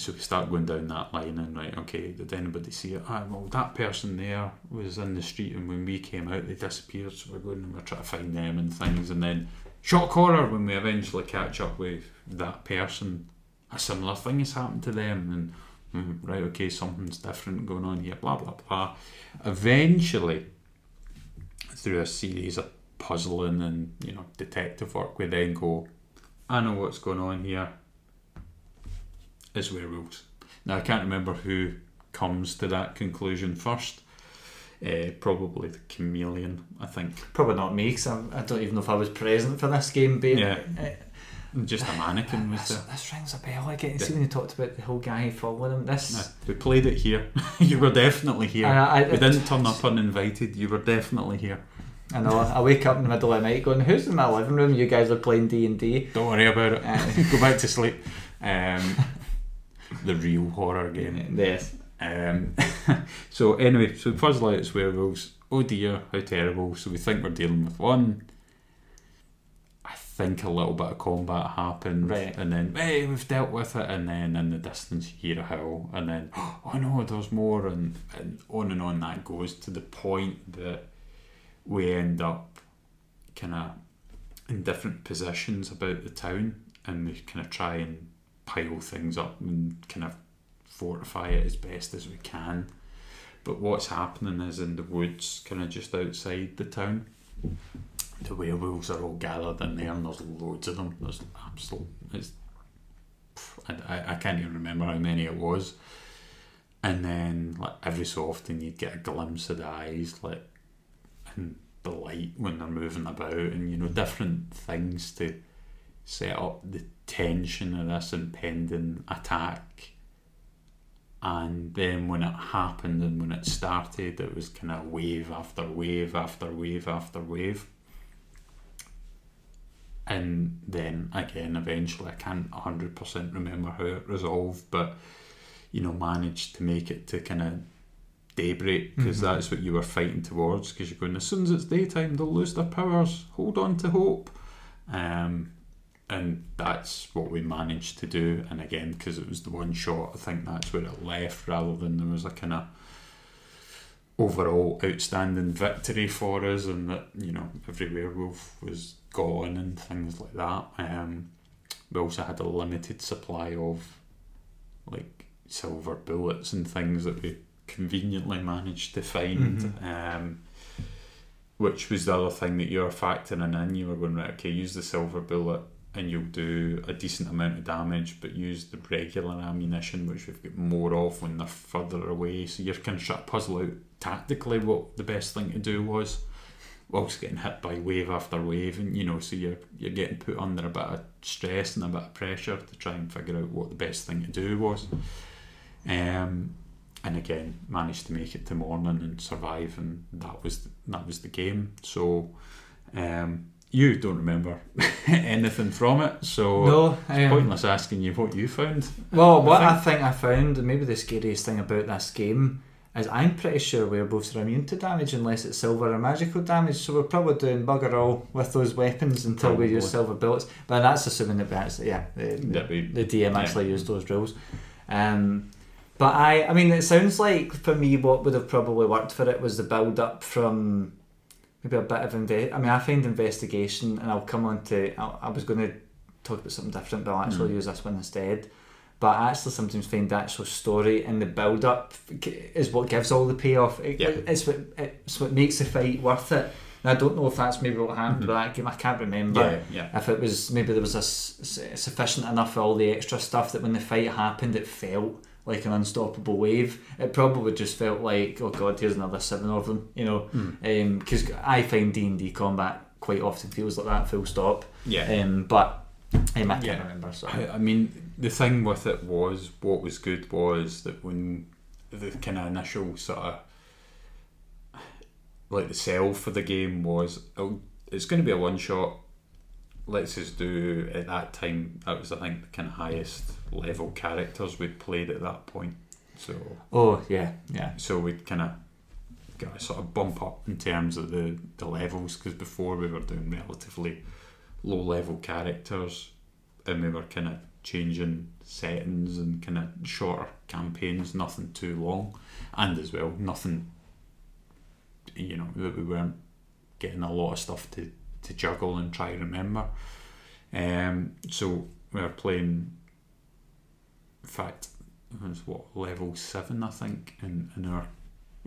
[SPEAKER 2] so we start going down that line and right, okay, did anybody see it? Ah, well, that person there was in the street, and when we came out, they disappeared. So we're going and we're trying to find them and things, and then shock horror when we eventually catch up with that person. A similar thing has happened to them, and mm, right, okay, something's different going on here. Blah blah blah. Eventually, through a series of puzzling and you know detective work, we then go, I know what's going on here. Is werewolves. Now I can't remember who comes to that conclusion first. Uh, probably the chameleon, I think.
[SPEAKER 1] Probably not me, because I don't even know if I was present for this game. But
[SPEAKER 2] Yeah.
[SPEAKER 1] uh,
[SPEAKER 2] Just a mannequin was
[SPEAKER 1] this,
[SPEAKER 2] there.
[SPEAKER 1] this rings a bell. I get see when you talked about the whole guy following him. This.
[SPEAKER 2] No, we played it here. you were definitely here.
[SPEAKER 1] I, I,
[SPEAKER 2] we didn't turn up uninvited. You were definitely here.
[SPEAKER 1] I know. I wake up in the middle of the night going, "Who's in my living room? You guys are playing D and D."
[SPEAKER 2] Don't worry about it.
[SPEAKER 1] Uh,
[SPEAKER 2] Go back to sleep. Um, the real horror game.
[SPEAKER 1] Yes.
[SPEAKER 2] Um, so anyway, so puzzle out it's werewolves. Oh dear, how terrible! So we think we're dealing with one. I think a little bit of combat happened,
[SPEAKER 1] Right.
[SPEAKER 2] and then hey, we've dealt with it, and then in the distance you hear a howl, and then oh no, there's more, and, and on and on that goes to the point that we end up kind of in different positions about the town, and we kind of try and pile things up and kind of fortify it as best as we can. But what's happening is in the woods, kind of just outside the town, the werewolves are all gathered in there, and there's loads of them. There's absolute, it's, I, I, can't even remember how many it was. And then, like every so often, you'd get a glimpse of the eyes, like and the light when they're moving about, and you know different things to set up the tension of this impending attack. And then when it happened and when it started, it was kind of wave after wave after wave after wave. And then again, eventually, I can't 100% remember how it resolved, but you know, managed to make it to kind of daybreak because
[SPEAKER 1] Mhm.
[SPEAKER 2] that's what you were fighting towards. Because you're going, as soon as it's daytime, they'll lose their powers. Hold on to hope. Um, and that's what we managed to do. And again, because it was the one shot, I think that's where it left rather than there was a kind of overall outstanding victory for us, and that you know every werewolf was gone and things like that. Um, we also had a limited supply of like silver bullets and things that we conveniently managed to find.
[SPEAKER 1] Mhm.
[SPEAKER 2] Um, which was the other thing that you were factoring in. You were going right, okay, use the silver bullet and you'll do a decent amount of damage, but use the regular ammunition, which we've got more of when they're further away. So you're kind of trying to puzzle out tactically what the best thing to do was, whilst getting hit by wave after wave, and you know, so you're you're getting put under a bit of stress and a bit of pressure to try and figure out what the best thing to do was. Um, and again, managed to make it to morning and survive, and that was that was the game. So. Um, you don't remember anything from it, so
[SPEAKER 1] No.
[SPEAKER 2] it's
[SPEAKER 1] Um,
[SPEAKER 2] pointless asking you what you found.
[SPEAKER 1] Well, what
[SPEAKER 2] I
[SPEAKER 1] I think I found, maybe the scariest thing about this game, is I'm pretty sure werewolves are both immune to damage unless it's silver or magical damage. So we're probably doing bugger all with those weapons until we use silver bullets. But that's assuming that we actually, yeah, the,
[SPEAKER 2] That we-
[SPEAKER 1] the DM
[SPEAKER 2] yeah.
[SPEAKER 1] actually used those drills. Um, but I, I mean, it sounds like for me, what would have probably worked for it was the build up from maybe a bit of invest. I mean, I find investigation, and I'll come on to. I, I was going to talk about something different, but I'll actually
[SPEAKER 2] Mm.
[SPEAKER 1] use this one instead. But I actually sometimes find the actual story and the build up is what gives all the payoff. It,
[SPEAKER 2] Yeah.
[SPEAKER 1] It's what it's what makes the fight worth it. And I don't know if that's maybe what happened
[SPEAKER 2] Mhm.
[SPEAKER 1] with that game. I can't remember
[SPEAKER 2] Yeah, yeah.
[SPEAKER 1] if it was maybe there was a, sufficient enough of all the extra stuff that when the fight happened it felt like an unstoppable wave it probably just felt like oh god here's another seven of them you know
[SPEAKER 2] Mm.
[SPEAKER 1] because I find D&D combat quite often feels like that full stop
[SPEAKER 2] Yeah.
[SPEAKER 1] um, but um, I can't
[SPEAKER 2] Yeah.
[SPEAKER 1] remember so
[SPEAKER 2] I, I mean, the thing with it was what was good was that when the kind of initial sort of like the sell for the game was oh, it's going to be a one shot. Let's just do at that time. That was I think the kind of highest level characters we'd played at that point. So
[SPEAKER 1] oh yeah yeah
[SPEAKER 2] so we kind of got a sort of bump up in terms of the, the levels because before we were doing relatively low level characters and we were kind of changing settings and kind of shorter campaigns, nothing too long, and as well nothing you know that we weren't getting a lot of stuff to, to juggle and try to remember. Um, so we were playing. In fact, it was what level seven, I think, in, in our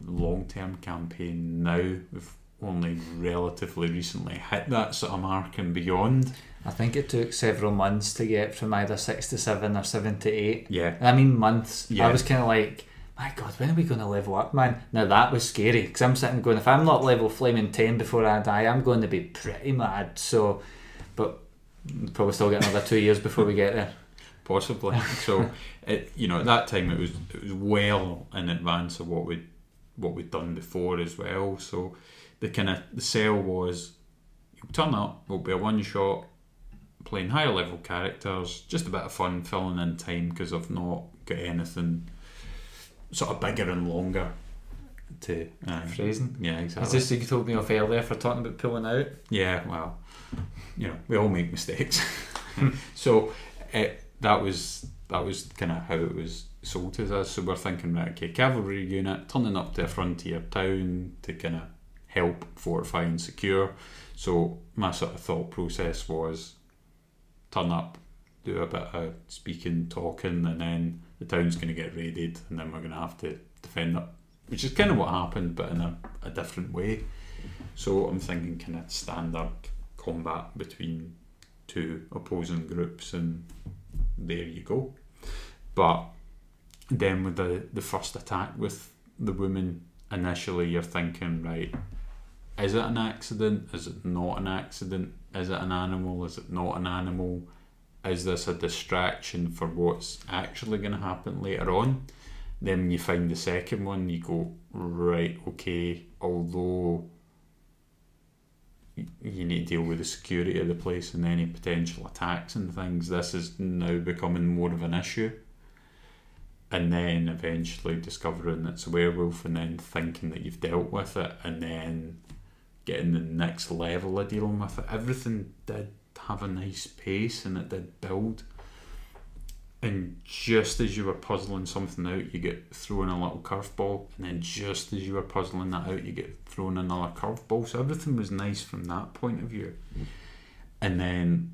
[SPEAKER 2] long term campaign now. We've only relatively recently hit that sort of mark and beyond.
[SPEAKER 1] I think it took several months to get from either six to seven or seven to eight.
[SPEAKER 2] Yeah,
[SPEAKER 1] I mean months.
[SPEAKER 2] Yeah.
[SPEAKER 1] I was kind of like, my God, when are we going to level up, man? Now that was scary because I'm sitting going, if I'm not level flaming ten before I die, I'm going to be pretty mad. So, but probably still get another two years before we get there.
[SPEAKER 2] Possibly. so, it, you know, at that time it was it was well in advance of what we what we'd done before as well. So, the kind of the sell was, you'll turn up, it'll be a one shot, playing higher level characters, just a bit of fun, filling in time because I've not got anything sort of bigger and longer to uh,
[SPEAKER 1] Phrasing.
[SPEAKER 2] Yeah, exactly.
[SPEAKER 1] Is this you told me off earlier for talking about pulling out?
[SPEAKER 2] Yeah, well, you know, we all make mistakes. so it, that was that was kind of how it was sold to us. So we're thinking, right, okay, cavalry unit turning up to a frontier town to kind of help fortify and secure. So my sort of thought process was turn up, do a bit of speaking, talking, and then the town's going to get raided, and then we're going to have to defend it, which is kind of what happened, but in a, a different way. So I'm thinking kind of standard combat between two opposing groups, and there you go. But then with the the first attack with the woman, initially you're thinking, right, is it an accident? Is it not an accident? Is it an animal? Is it not an animal? Is this a distraction for what's actually going to happen later on? Then you find the second one, you go, right, okay, although you need to deal with the security of the place and any potential attacks and things, this is now becoming more of an issue. And then eventually discovering it's a werewolf and then thinking that you've dealt with it and then getting the next level of dealing with it. Everything did have a nice pace and it did build. And just as you were puzzling something out, you get thrown a little curveball, and then just as you were puzzling that out, you get thrown another curveball. So everything was nice from that point of view. And then,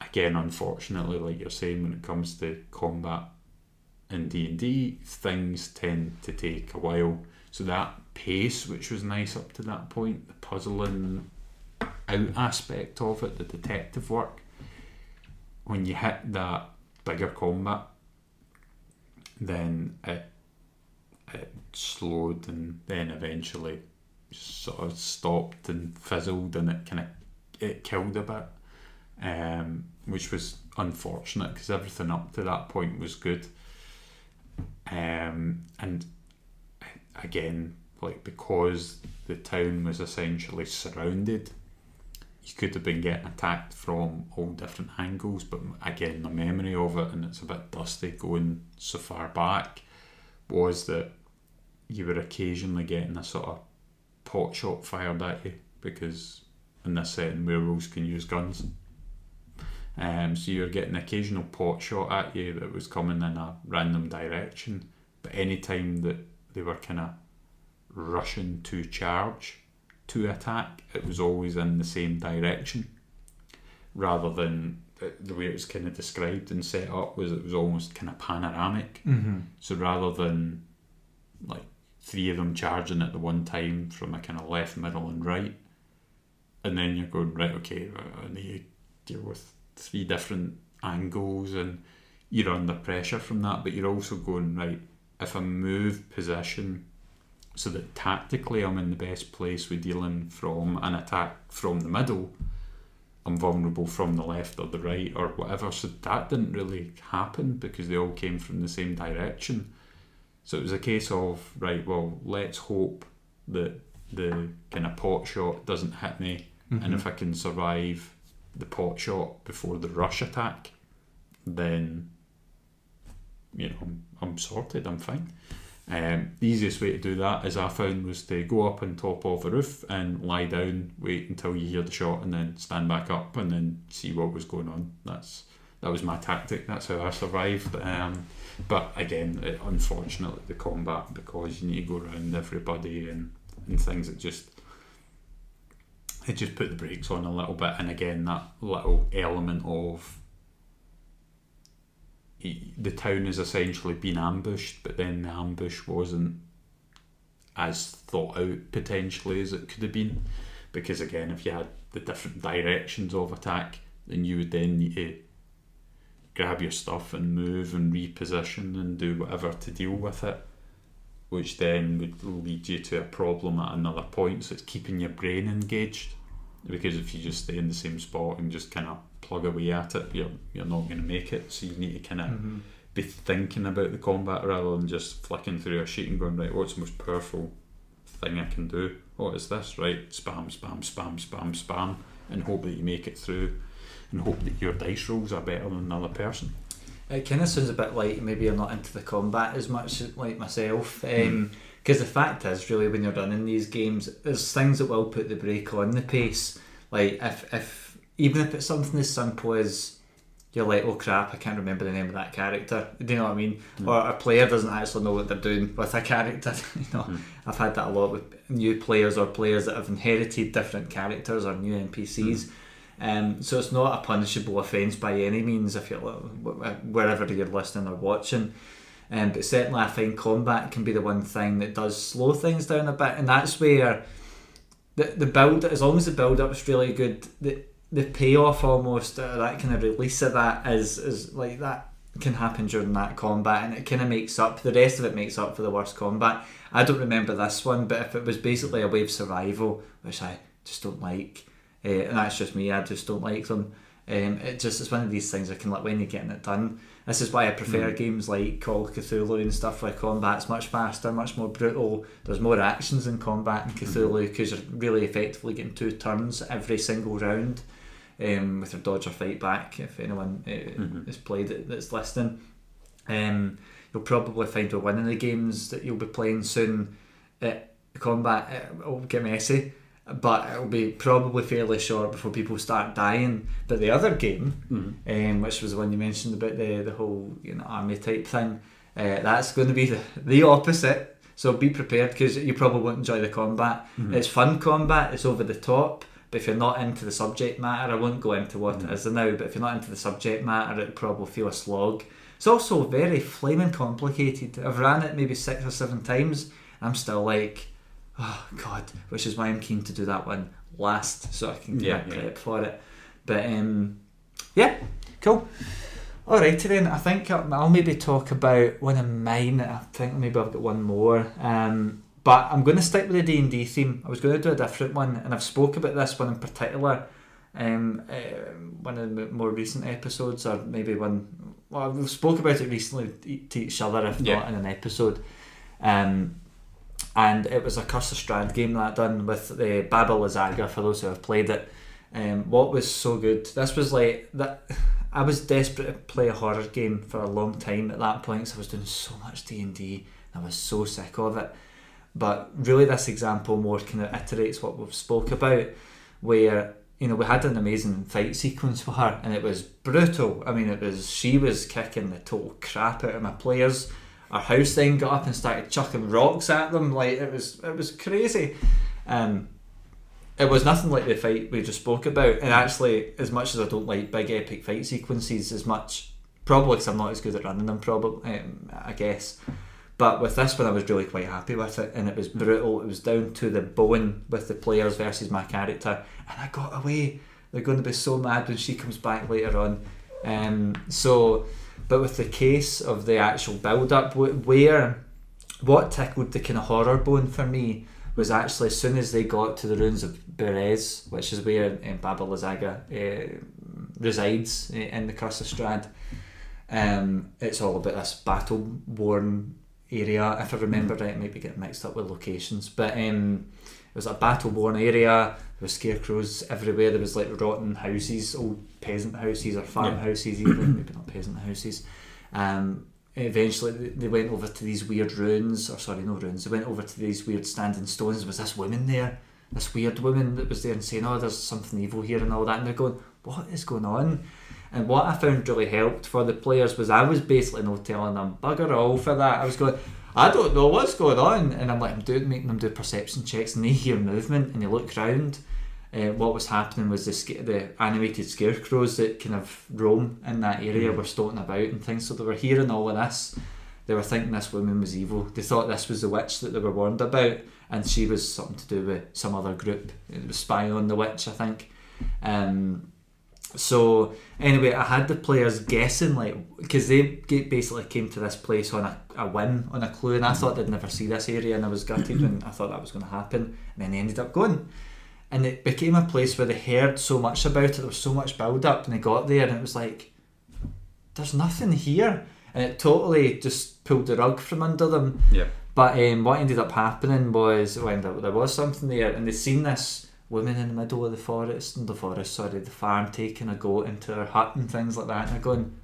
[SPEAKER 2] again, unfortunately, like you're saying, when it comes to combat in D and D, things tend to take a while. So that pace, which was nice up to that point, the puzzling out aspect of it, the detective work, when you hit that bigger combat, then it it slowed and then eventually sort of stopped and fizzled and it kind of it killed a bit, um, which was unfortunate because everything up to that point was good. Um, and again, like because the town was essentially surrounded, you could have been getting attacked from all different angles. But again, the memory of it, and it's a bit dusty going so far back, was that you were occasionally getting a sort of pot shot fired at you because in this setting werewolves can use guns. Um, so you were getting occasional pot shot at you that was coming in a random direction. But any time that they were kind of rushing to charge, to attack, it was always in the same direction, rather than the- way it was kind of described and set up was it was almost kind of panoramic.
[SPEAKER 1] Mm-hmm.
[SPEAKER 2] So rather than like three of them charging at the one time from a kind of left, middle, and right, and then you're going right, okay, need to deal with three different angles, and you're under pressure from that. But you're also going right. If I move position so that tactically I'm in the best place with dealing from an attack from the middle, I'm vulnerable from the left or the right or whatever. So that didn't really happen because they all came from the same direction. So it was a case of, right, well, let's hope that the kind of pot shot doesn't hit me, and mm-hmm. if I can survive the pot shot before the rush attack, then you know I'm, I'm sorted. I'm fine. Um, the easiest way to do that, as I found, was to go up on top of a roof and lie down, wait until you hear the shot, and then stand back up and then see what was going on. That's that was my tactic. That's how I survived. Um, but again, it, unfortunately, the combat because you need to go around everybody and, and things that just it just put the brakes on a little bit. And again, that little element of the town has essentially been ambushed, but then the ambush wasn't as thought out potentially as it could have been. Because again, if you had the different directions of attack, then you would then need to grab your stuff and move and reposition and do whatever to deal with it, which then would lead you to a problem at another point. So it's keeping your brain engaged because if you just stay in the same spot and just kind of plug away at it, you're you're not going to make it. So you need to kind of
[SPEAKER 1] Mm-hmm.
[SPEAKER 2] be thinking about the combat rather than just flicking through a sheet and going right. What's the most powerful thing I can do? What is this? Right, spam, spam, spam, spam, spam, and hope that you make it through, and hope that your dice rolls are better than another person.
[SPEAKER 1] It kind of sounds a bit like maybe I'm not into the combat as much like myself.
[SPEAKER 2] Hmm.
[SPEAKER 1] Because the fact is, really, when you're running these games, there's things that will put the brake on the pace. Like if if even if it's something as simple as you're like, oh crap, I can't remember the name of that character. Do you know what I mean? Or a player doesn't actually know what they're doing with a character. you know, I've had that a lot with new players or players that have inherited different characters or new NPCs. Um, so it's not a punishable offence by any means if you're wherever you're listening or watching. Um, but certainly, I find combat can be the one thing that does slow things down a bit, and that's where the the build, as long as the build up's really good, the the payoff almost, uh, that kind of release of that is is like that can happen during that combat, and it kind of makes up. The rest of it makes up for the worst combat. I don't remember this one, but if it was basically a wave survival, which I just don't like, uh, and that's just me, I just don't like them. Um, it just it's one of these things I can like when you're getting it done. This is why I prefer games like Call of Cthulhu and stuff where combat's much faster, much more brutal. There's more actions in combat in Cthulhu because you're really effectively getting two turns every single round um, with your dodge or fight back. If anyone uh, has played it that's listening, um, you'll probably find one of the games that you'll be playing soon, uh, combat uh, will get messy but it'll be probably fairly short before people start dying. But the other game, um, which was the one you mentioned about the the whole you know army type thing, uh, that's going to be the, the opposite. So be prepared because you probably won't enjoy the combat. It's fun combat. It's over the top. But if you're not into the subject matter, I won't go into what it is now. But if you're not into the subject matter, it'll probably feel a slog. It's also very flaming complicated. I've ran it maybe six or seven times. I'm still like, oh god, which is why I'm keen to do that one last, so I can
[SPEAKER 2] Yeah,
[SPEAKER 1] get
[SPEAKER 2] yeah.
[SPEAKER 1] prep for it. But um, yeah, cool. Alrighty then, I think I'll I'll maybe talk about one of mine. I think maybe I've got one more. Um, but I'm going to stick with the D and D theme. I was going to do a different one, and I've spoke about this one in particular. Um, uh, one of the more recent episodes, or maybe one. Well, we've spoke about it recently to each other, if
[SPEAKER 2] Yeah.
[SPEAKER 1] not in an episode. Um, and it was a Curse of Strahd game that I done with the Baba Lysaga for those who have played it. Um, what was so good? This was like that. I was desperate to play a horror game for a long time at that point, so I was doing so much D and D. I was so sick of it. But really, this example more kind of iterates what we've spoke about, where you know we had an amazing fight sequence for her, and it was brutal. I mean, it was she was kicking the total crap out of my players. Our house then got up and started chucking rocks at them. Like it was, it was crazy. Um, it was nothing like the fight we just spoke about. And actually, as much as I don't like big epic fight sequences, as much probably because I'm not as good at running them, probably um, I guess. But with this one, I was really quite happy with it, and it was brutal. It was down to the bone with the players versus my character, and I got away. They're going to be so mad when she comes back later on. Um, so, but with the case of the actual build up, where what tickled the kind of horror bone for me was actually as soon as they got to the ruins of Berez, which is where um, Baba Lysaga uh, resides uh, in the Curse of Strahd. Um, it's all about this battle worn area. If I remember right, it might be getting mixed up with locations, but um, it was a battle worn area. There were scarecrows everywhere. There was like rotten houses, old peasant houses or farm
[SPEAKER 2] Yeah.
[SPEAKER 1] houses, even maybe not peasant houses. Um, eventually, they- they went over to these weird ruins, or sorry, no ruins. They went over to these weird standing stones. There was this woman there, this weird woman that was there and saying, "Oh, there's something evil here" and all that. And they're going, "What is going on?" And what I found really helped for the players was I was basically not telling them bugger all for that. I was going, I don't know what's going on, and I'm like, I'm doing making them do perception checks, and they hear movement, and they look round. Uh, what was happening was the sca- the animated scarecrows that kind of roam in that area were stoating about and things. So they were hearing all of this. they were thinking this woman was evil. They thought this was the witch that they were warned about, and she was something to do with some other group. It was spying on the witch, I think. Um, so anyway, I had the players guessing like because they basically came to this place on a, a whim, on a clue, and I thought they'd never see this area, and I was gutted when I thought that was going to happen, and then they ended up going. And it became a place where they heard so much about it. There was so much build up, and they got there, and it was like, "There's nothing here," and it totally just pulled the rug from under them.
[SPEAKER 2] Yeah.
[SPEAKER 1] But um, what ended up happening was when there, there was something there, and they'd seen this woman in the middle of the forest, in the forest, sorry, the farm, taking a goat into her hut and things like that. And they're going,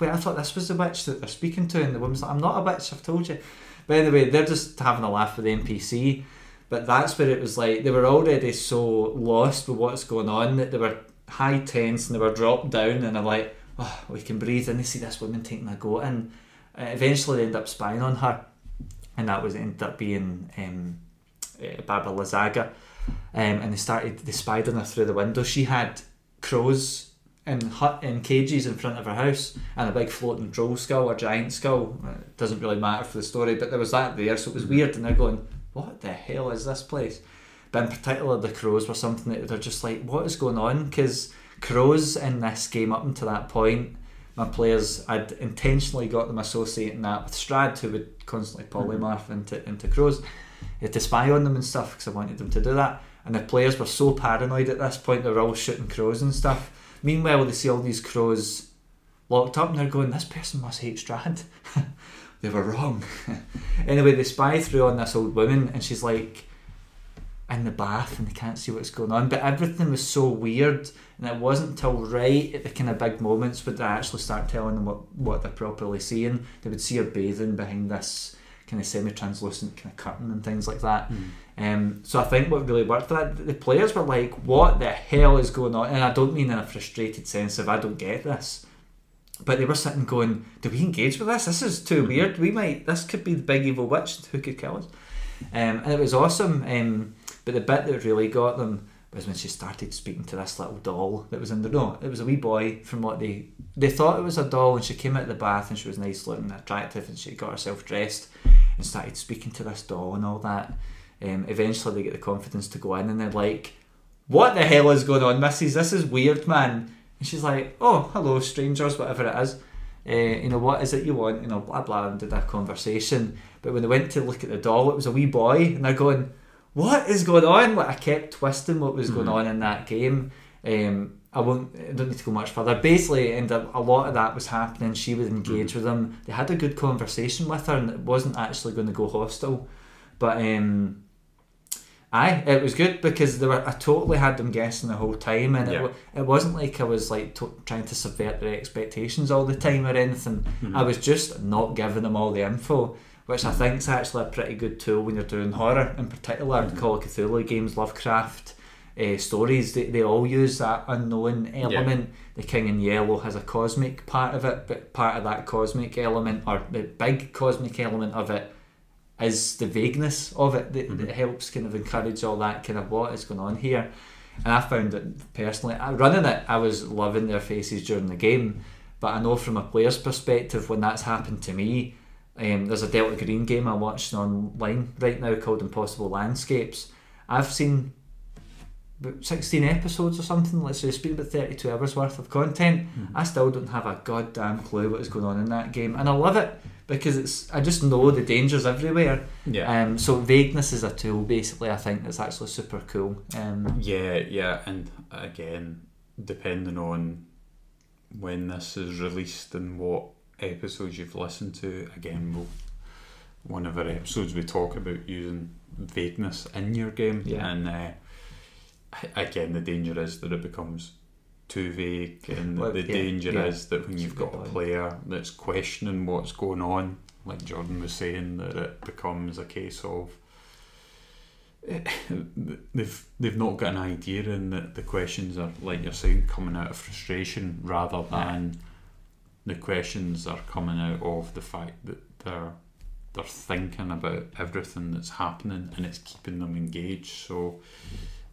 [SPEAKER 1] wait, I thought this was the witch that they're speaking to. And the woman's like, I'm not a witch, I've told you. But anyway, they're just having a laugh with the NPC. But that's where it was like, they were already so lost with what's going on that they were high tense and they were dropped down and they're like, oh, we can breathe. And they see this woman taking a goat and eventually they end up spying on her. And that was ended up being um, uh, Baba Lysaga um, and they started they spied on her through the window. She had crows in hut in cages in front of her house and a big floating troll skull, a giant skull. It doesn't really matter for the story, but there was that there, so it was weird. And they're going, "What the hell is this place?" But in particular, the crows were something that they're just like, "What is going on?" Because crows in this game up until that point. My players, I'd intentionally got them associating that with Strahd, who would constantly polymorph into, into crows you had to spy on them and stuff because I wanted them to do that. And the players were so paranoid at this point, they were all shooting crows and stuff. Meanwhile, they see all these crows locked up and they're going, This person must hate Strahd. they were wrong. anyway, they spy through on this old woman and she's like in the bath and they can't see what's going on. But everything was so weird and it wasn't until right at the kind of big moments would they actually start telling them what, what they're properly seeing. They would see her bathing behind this kind of semi-translucent kind of curtain and things like that. Mm. Um, so I think what really worked for that, the players were like, "What the hell is going on?" And I don't mean in a frustrated sense of "I don't get this," but they were sitting going, "Do we engage with this? This is too mm-hmm. weird. We might. This could be the big evil witch who could kill us." Um, and it was awesome. Um, but the bit that really got them was when she started speaking to this little doll that was in the no, it was a wee boy from what they they thought it was a doll and she came out of the bath and she was nice looking attractive and she got herself dressed and started speaking to this doll and all that. Um, eventually they get the confidence to go in and they're like, What the hell is going on, Mrs. This is weird, man. And she's like, Oh, hello, strangers, whatever it is. Uh, you know, what is it you want? You know, blah blah and did that conversation. But when they went to look at the doll, it was a wee boy, and they're going, what is going on? Like I kept twisting what was going mm. on in that game. Um, I won't. I don't need to go much further. Basically, and a, a lot of that was happening. She would engage mm. with him. They had a good conversation with her, and it wasn't actually going to go hostile. But um, aye, it was good because they were. I totally had them guessing the whole time, and yeah. it, it wasn't like I was like to, trying to subvert their expectations all the time or anything. Mm. I was just not giving them all the info which I think is actually a pretty good tool when you're doing horror, in particular mm-hmm. Call of Cthulhu games, Lovecraft uh, stories. They, they all use that unknown element. Yeah. The King in Yellow has a cosmic part of it, but part of that cosmic element, or the big cosmic element of it, is the vagueness of it that, mm-hmm. that helps kind of encourage all that kind of what is going on here. And I found it personally, running it, I was loving their faces during the game. But I know from a player's perspective, when that's happened to me, um, there's a Delta Green game I watched online right now called Impossible Landscapes. I've seen about 16 episodes or something, let's say, it's been about 32 hours worth of content. Mm-hmm. I still don't have a goddamn clue what is going on in that game, and I love it because it's I just know the dangers everywhere.
[SPEAKER 2] Yeah.
[SPEAKER 1] Um. So vagueness is a tool, basically. I think that's actually super cool. Um.
[SPEAKER 2] Yeah, yeah, and again, depending on when this is released and what episodes you've listened to, again, we'll, one of our episodes we talk about using vagueness in your game,
[SPEAKER 1] yeah.
[SPEAKER 2] and uh, again, the danger is that it becomes too vague, and well, the yeah, danger yeah. is that when you've got a player that's questioning what's going on, like Jordan was saying, that it becomes a case of they've they've not got an idea, and that the questions are like you're saying coming out of frustration rather than the questions are coming out of the fact that they're they're thinking about everything that's happening and it's keeping them engaged. So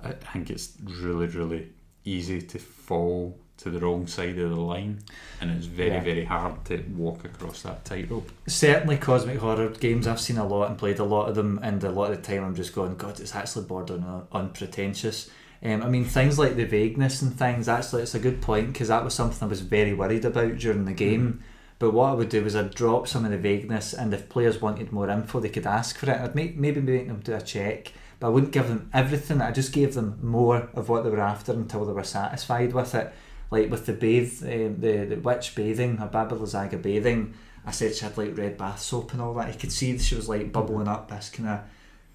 [SPEAKER 2] I think it's really, really easy to fall to the wrong side of the line, and it's very
[SPEAKER 1] Yeah.
[SPEAKER 2] very hard to walk across that tightrope.
[SPEAKER 1] certainly cosmic horror games I've seen a lot and played a lot of them and a lot of the time I'm just going god it's actually bordering on unpretentious um, I mean things like the vagueness and things actually it's a good point because that was something I was very worried about during the game but what I would do was I'd drop some of the vagueness and if players wanted more info they could ask for it I'd make, maybe make them do a check but I wouldn't give them everything I just gave them more of what they were after until they were satisfied with it like with the bathe um, the, the witch bathing or Baba Lysaga bathing I said she had like red bath soap and all that. You could see she was like bubbling up this kind of.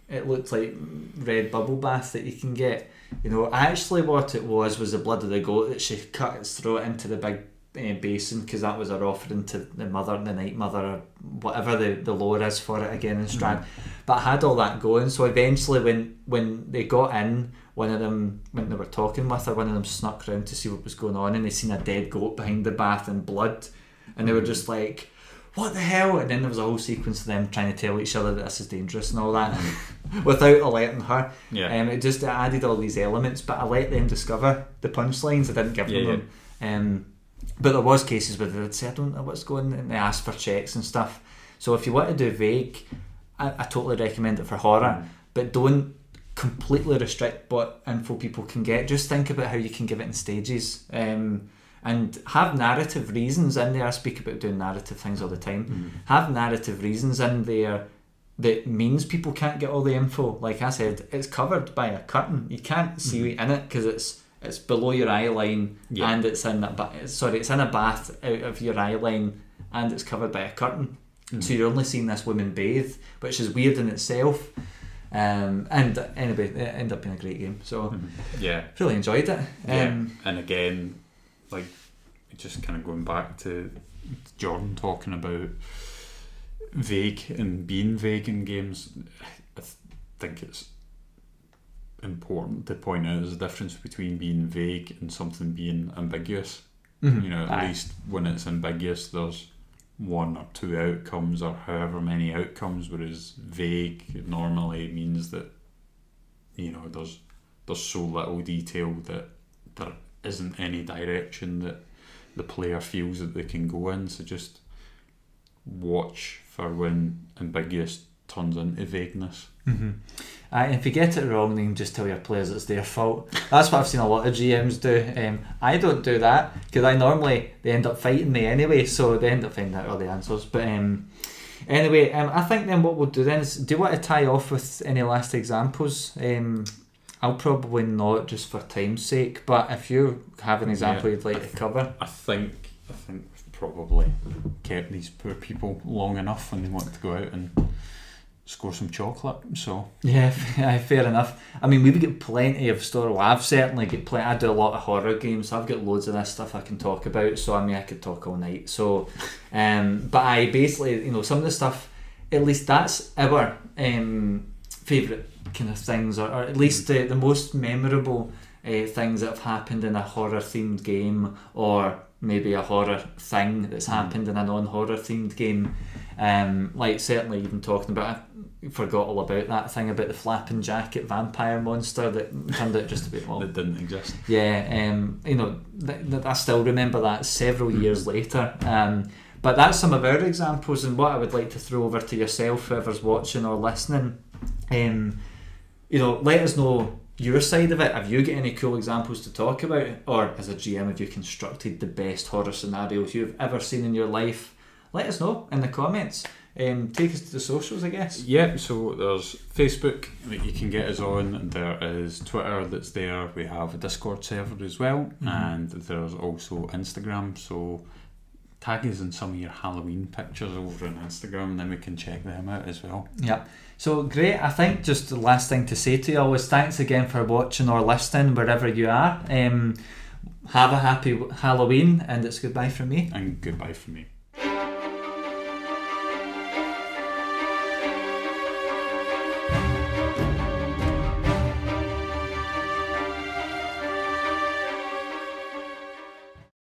[SPEAKER 1] It looked like red bubble bath that you can get. You know, actually, what it was was the blood of the goat that she cut its throat into the big uh, basin because that was her offering to the mother, the night mother, or whatever the, the lore is for it again in Strahd. But I had all that going. So eventually, when when they got in, one of them when they were talking with her, one of them snuck round to see what was going on, and they seen a dead goat behind the bath and blood, and they were just like what the hell? And then there was a whole sequence of them trying to tell each other that this is dangerous and all that without alerting her.
[SPEAKER 2] Yeah.
[SPEAKER 1] Um, it just added all these elements, but I let them discover the punchlines. I didn't give
[SPEAKER 2] Yeah,
[SPEAKER 1] them them. Um, but there was cases where they'd say, I don't know what's going and they asked for checks and stuff. So if you want to do vague, I, I totally recommend it for horror,
[SPEAKER 2] Mm.
[SPEAKER 1] but don't completely restrict what info people can get. Just think about how you can give it in stages. Um, and have narrative reasons in there. I speak about doing narrative things all the time.
[SPEAKER 2] Mm.
[SPEAKER 1] Have narrative reasons in there that means people can't get all the info. Like I said, it's covered by a curtain. You can't see in it because it's it's below your eye line
[SPEAKER 2] Yeah.
[SPEAKER 1] and it's in a ba- sorry, it's in a bath out of your eye line and it's covered by a curtain. So you're only seeing this woman bathe, which is weird in itself. Um, and anyway, it ended up being a great game. So
[SPEAKER 2] Mhm. Yeah.
[SPEAKER 1] really enjoyed it.
[SPEAKER 2] Yeah.
[SPEAKER 1] Um,
[SPEAKER 2] and again, like just kind of going back to Jordan talking about vague and being vague in games, I th- think it's important to point out there's a difference between being vague and something being ambiguous.
[SPEAKER 1] mhm.
[SPEAKER 2] You know, at
[SPEAKER 1] Aye.
[SPEAKER 2] least when it's ambiguous, there's one or two outcomes or however many outcomes, whereas vague normally means that you know there's there's so little detail that there isn't any direction that the player feels that they can go in. So just watch for when ambiguous turns into vagueness.
[SPEAKER 1] Mm-hmm. Uh, if you get it wrong, then just tell your players it's their fault. That's what I've seen a lot of GMs do. Um, I don't do that because I normally they end up fighting me anyway, so they end up finding out all the answers. But um, anyway, um, I think then what we'll do then is do you want to tie off with any last examples? Um, I'll probably not just for time's sake, but if you have an example
[SPEAKER 2] Yeah.
[SPEAKER 1] you'd like to cover,
[SPEAKER 2] I think I think probably kept these poor people long enough when they want to go out and score some chocolate. So
[SPEAKER 1] Yeah, fair enough. I mean, we've got plenty of story. Well, I've certainly got plenty. I do a lot of horror games. So I've got loads of this stuff I can talk about. So I mean, I could talk all night. So, um, but I basically, you know, some of the stuff. At least that's our um, favorite kind of things, or, or at least the, the most memorable uh, things that have happened in a horror themed game, or maybe a horror thing that's
[SPEAKER 2] Mm.
[SPEAKER 1] happened in a non horror themed game. Um, like certainly even talking about I forgot all about that thing about the flapping jacket vampire monster that turned out just to be well
[SPEAKER 2] that didn't exist.
[SPEAKER 1] yeah um, you know th- th- I still remember that several
[SPEAKER 2] Mhm.
[SPEAKER 1] years later um, but that's some of our examples and what I would like to throw over to yourself whoever's watching or listening um, you know let us know your side of it have you got any cool examples to talk about? Or as a GM have you constructed the best horror scenarios you've ever seen in your life? Let us know in the comments. Um, take us to the socials I guess.
[SPEAKER 2] Yep, so there's Facebook that you can get us on, there is Twitter that's there, we have a Discord server as well,
[SPEAKER 1] Mhm.
[SPEAKER 2] and there's also Instagram, so tag us in some of your Halloween pictures over on Instagram, and then we can check them out as well.
[SPEAKER 1] Yeah. So great. I think just the last thing to say to you all is thanks again for watching or listening wherever you are. Um, have a happy Halloween and it's goodbye from me.
[SPEAKER 2] And goodbye from me.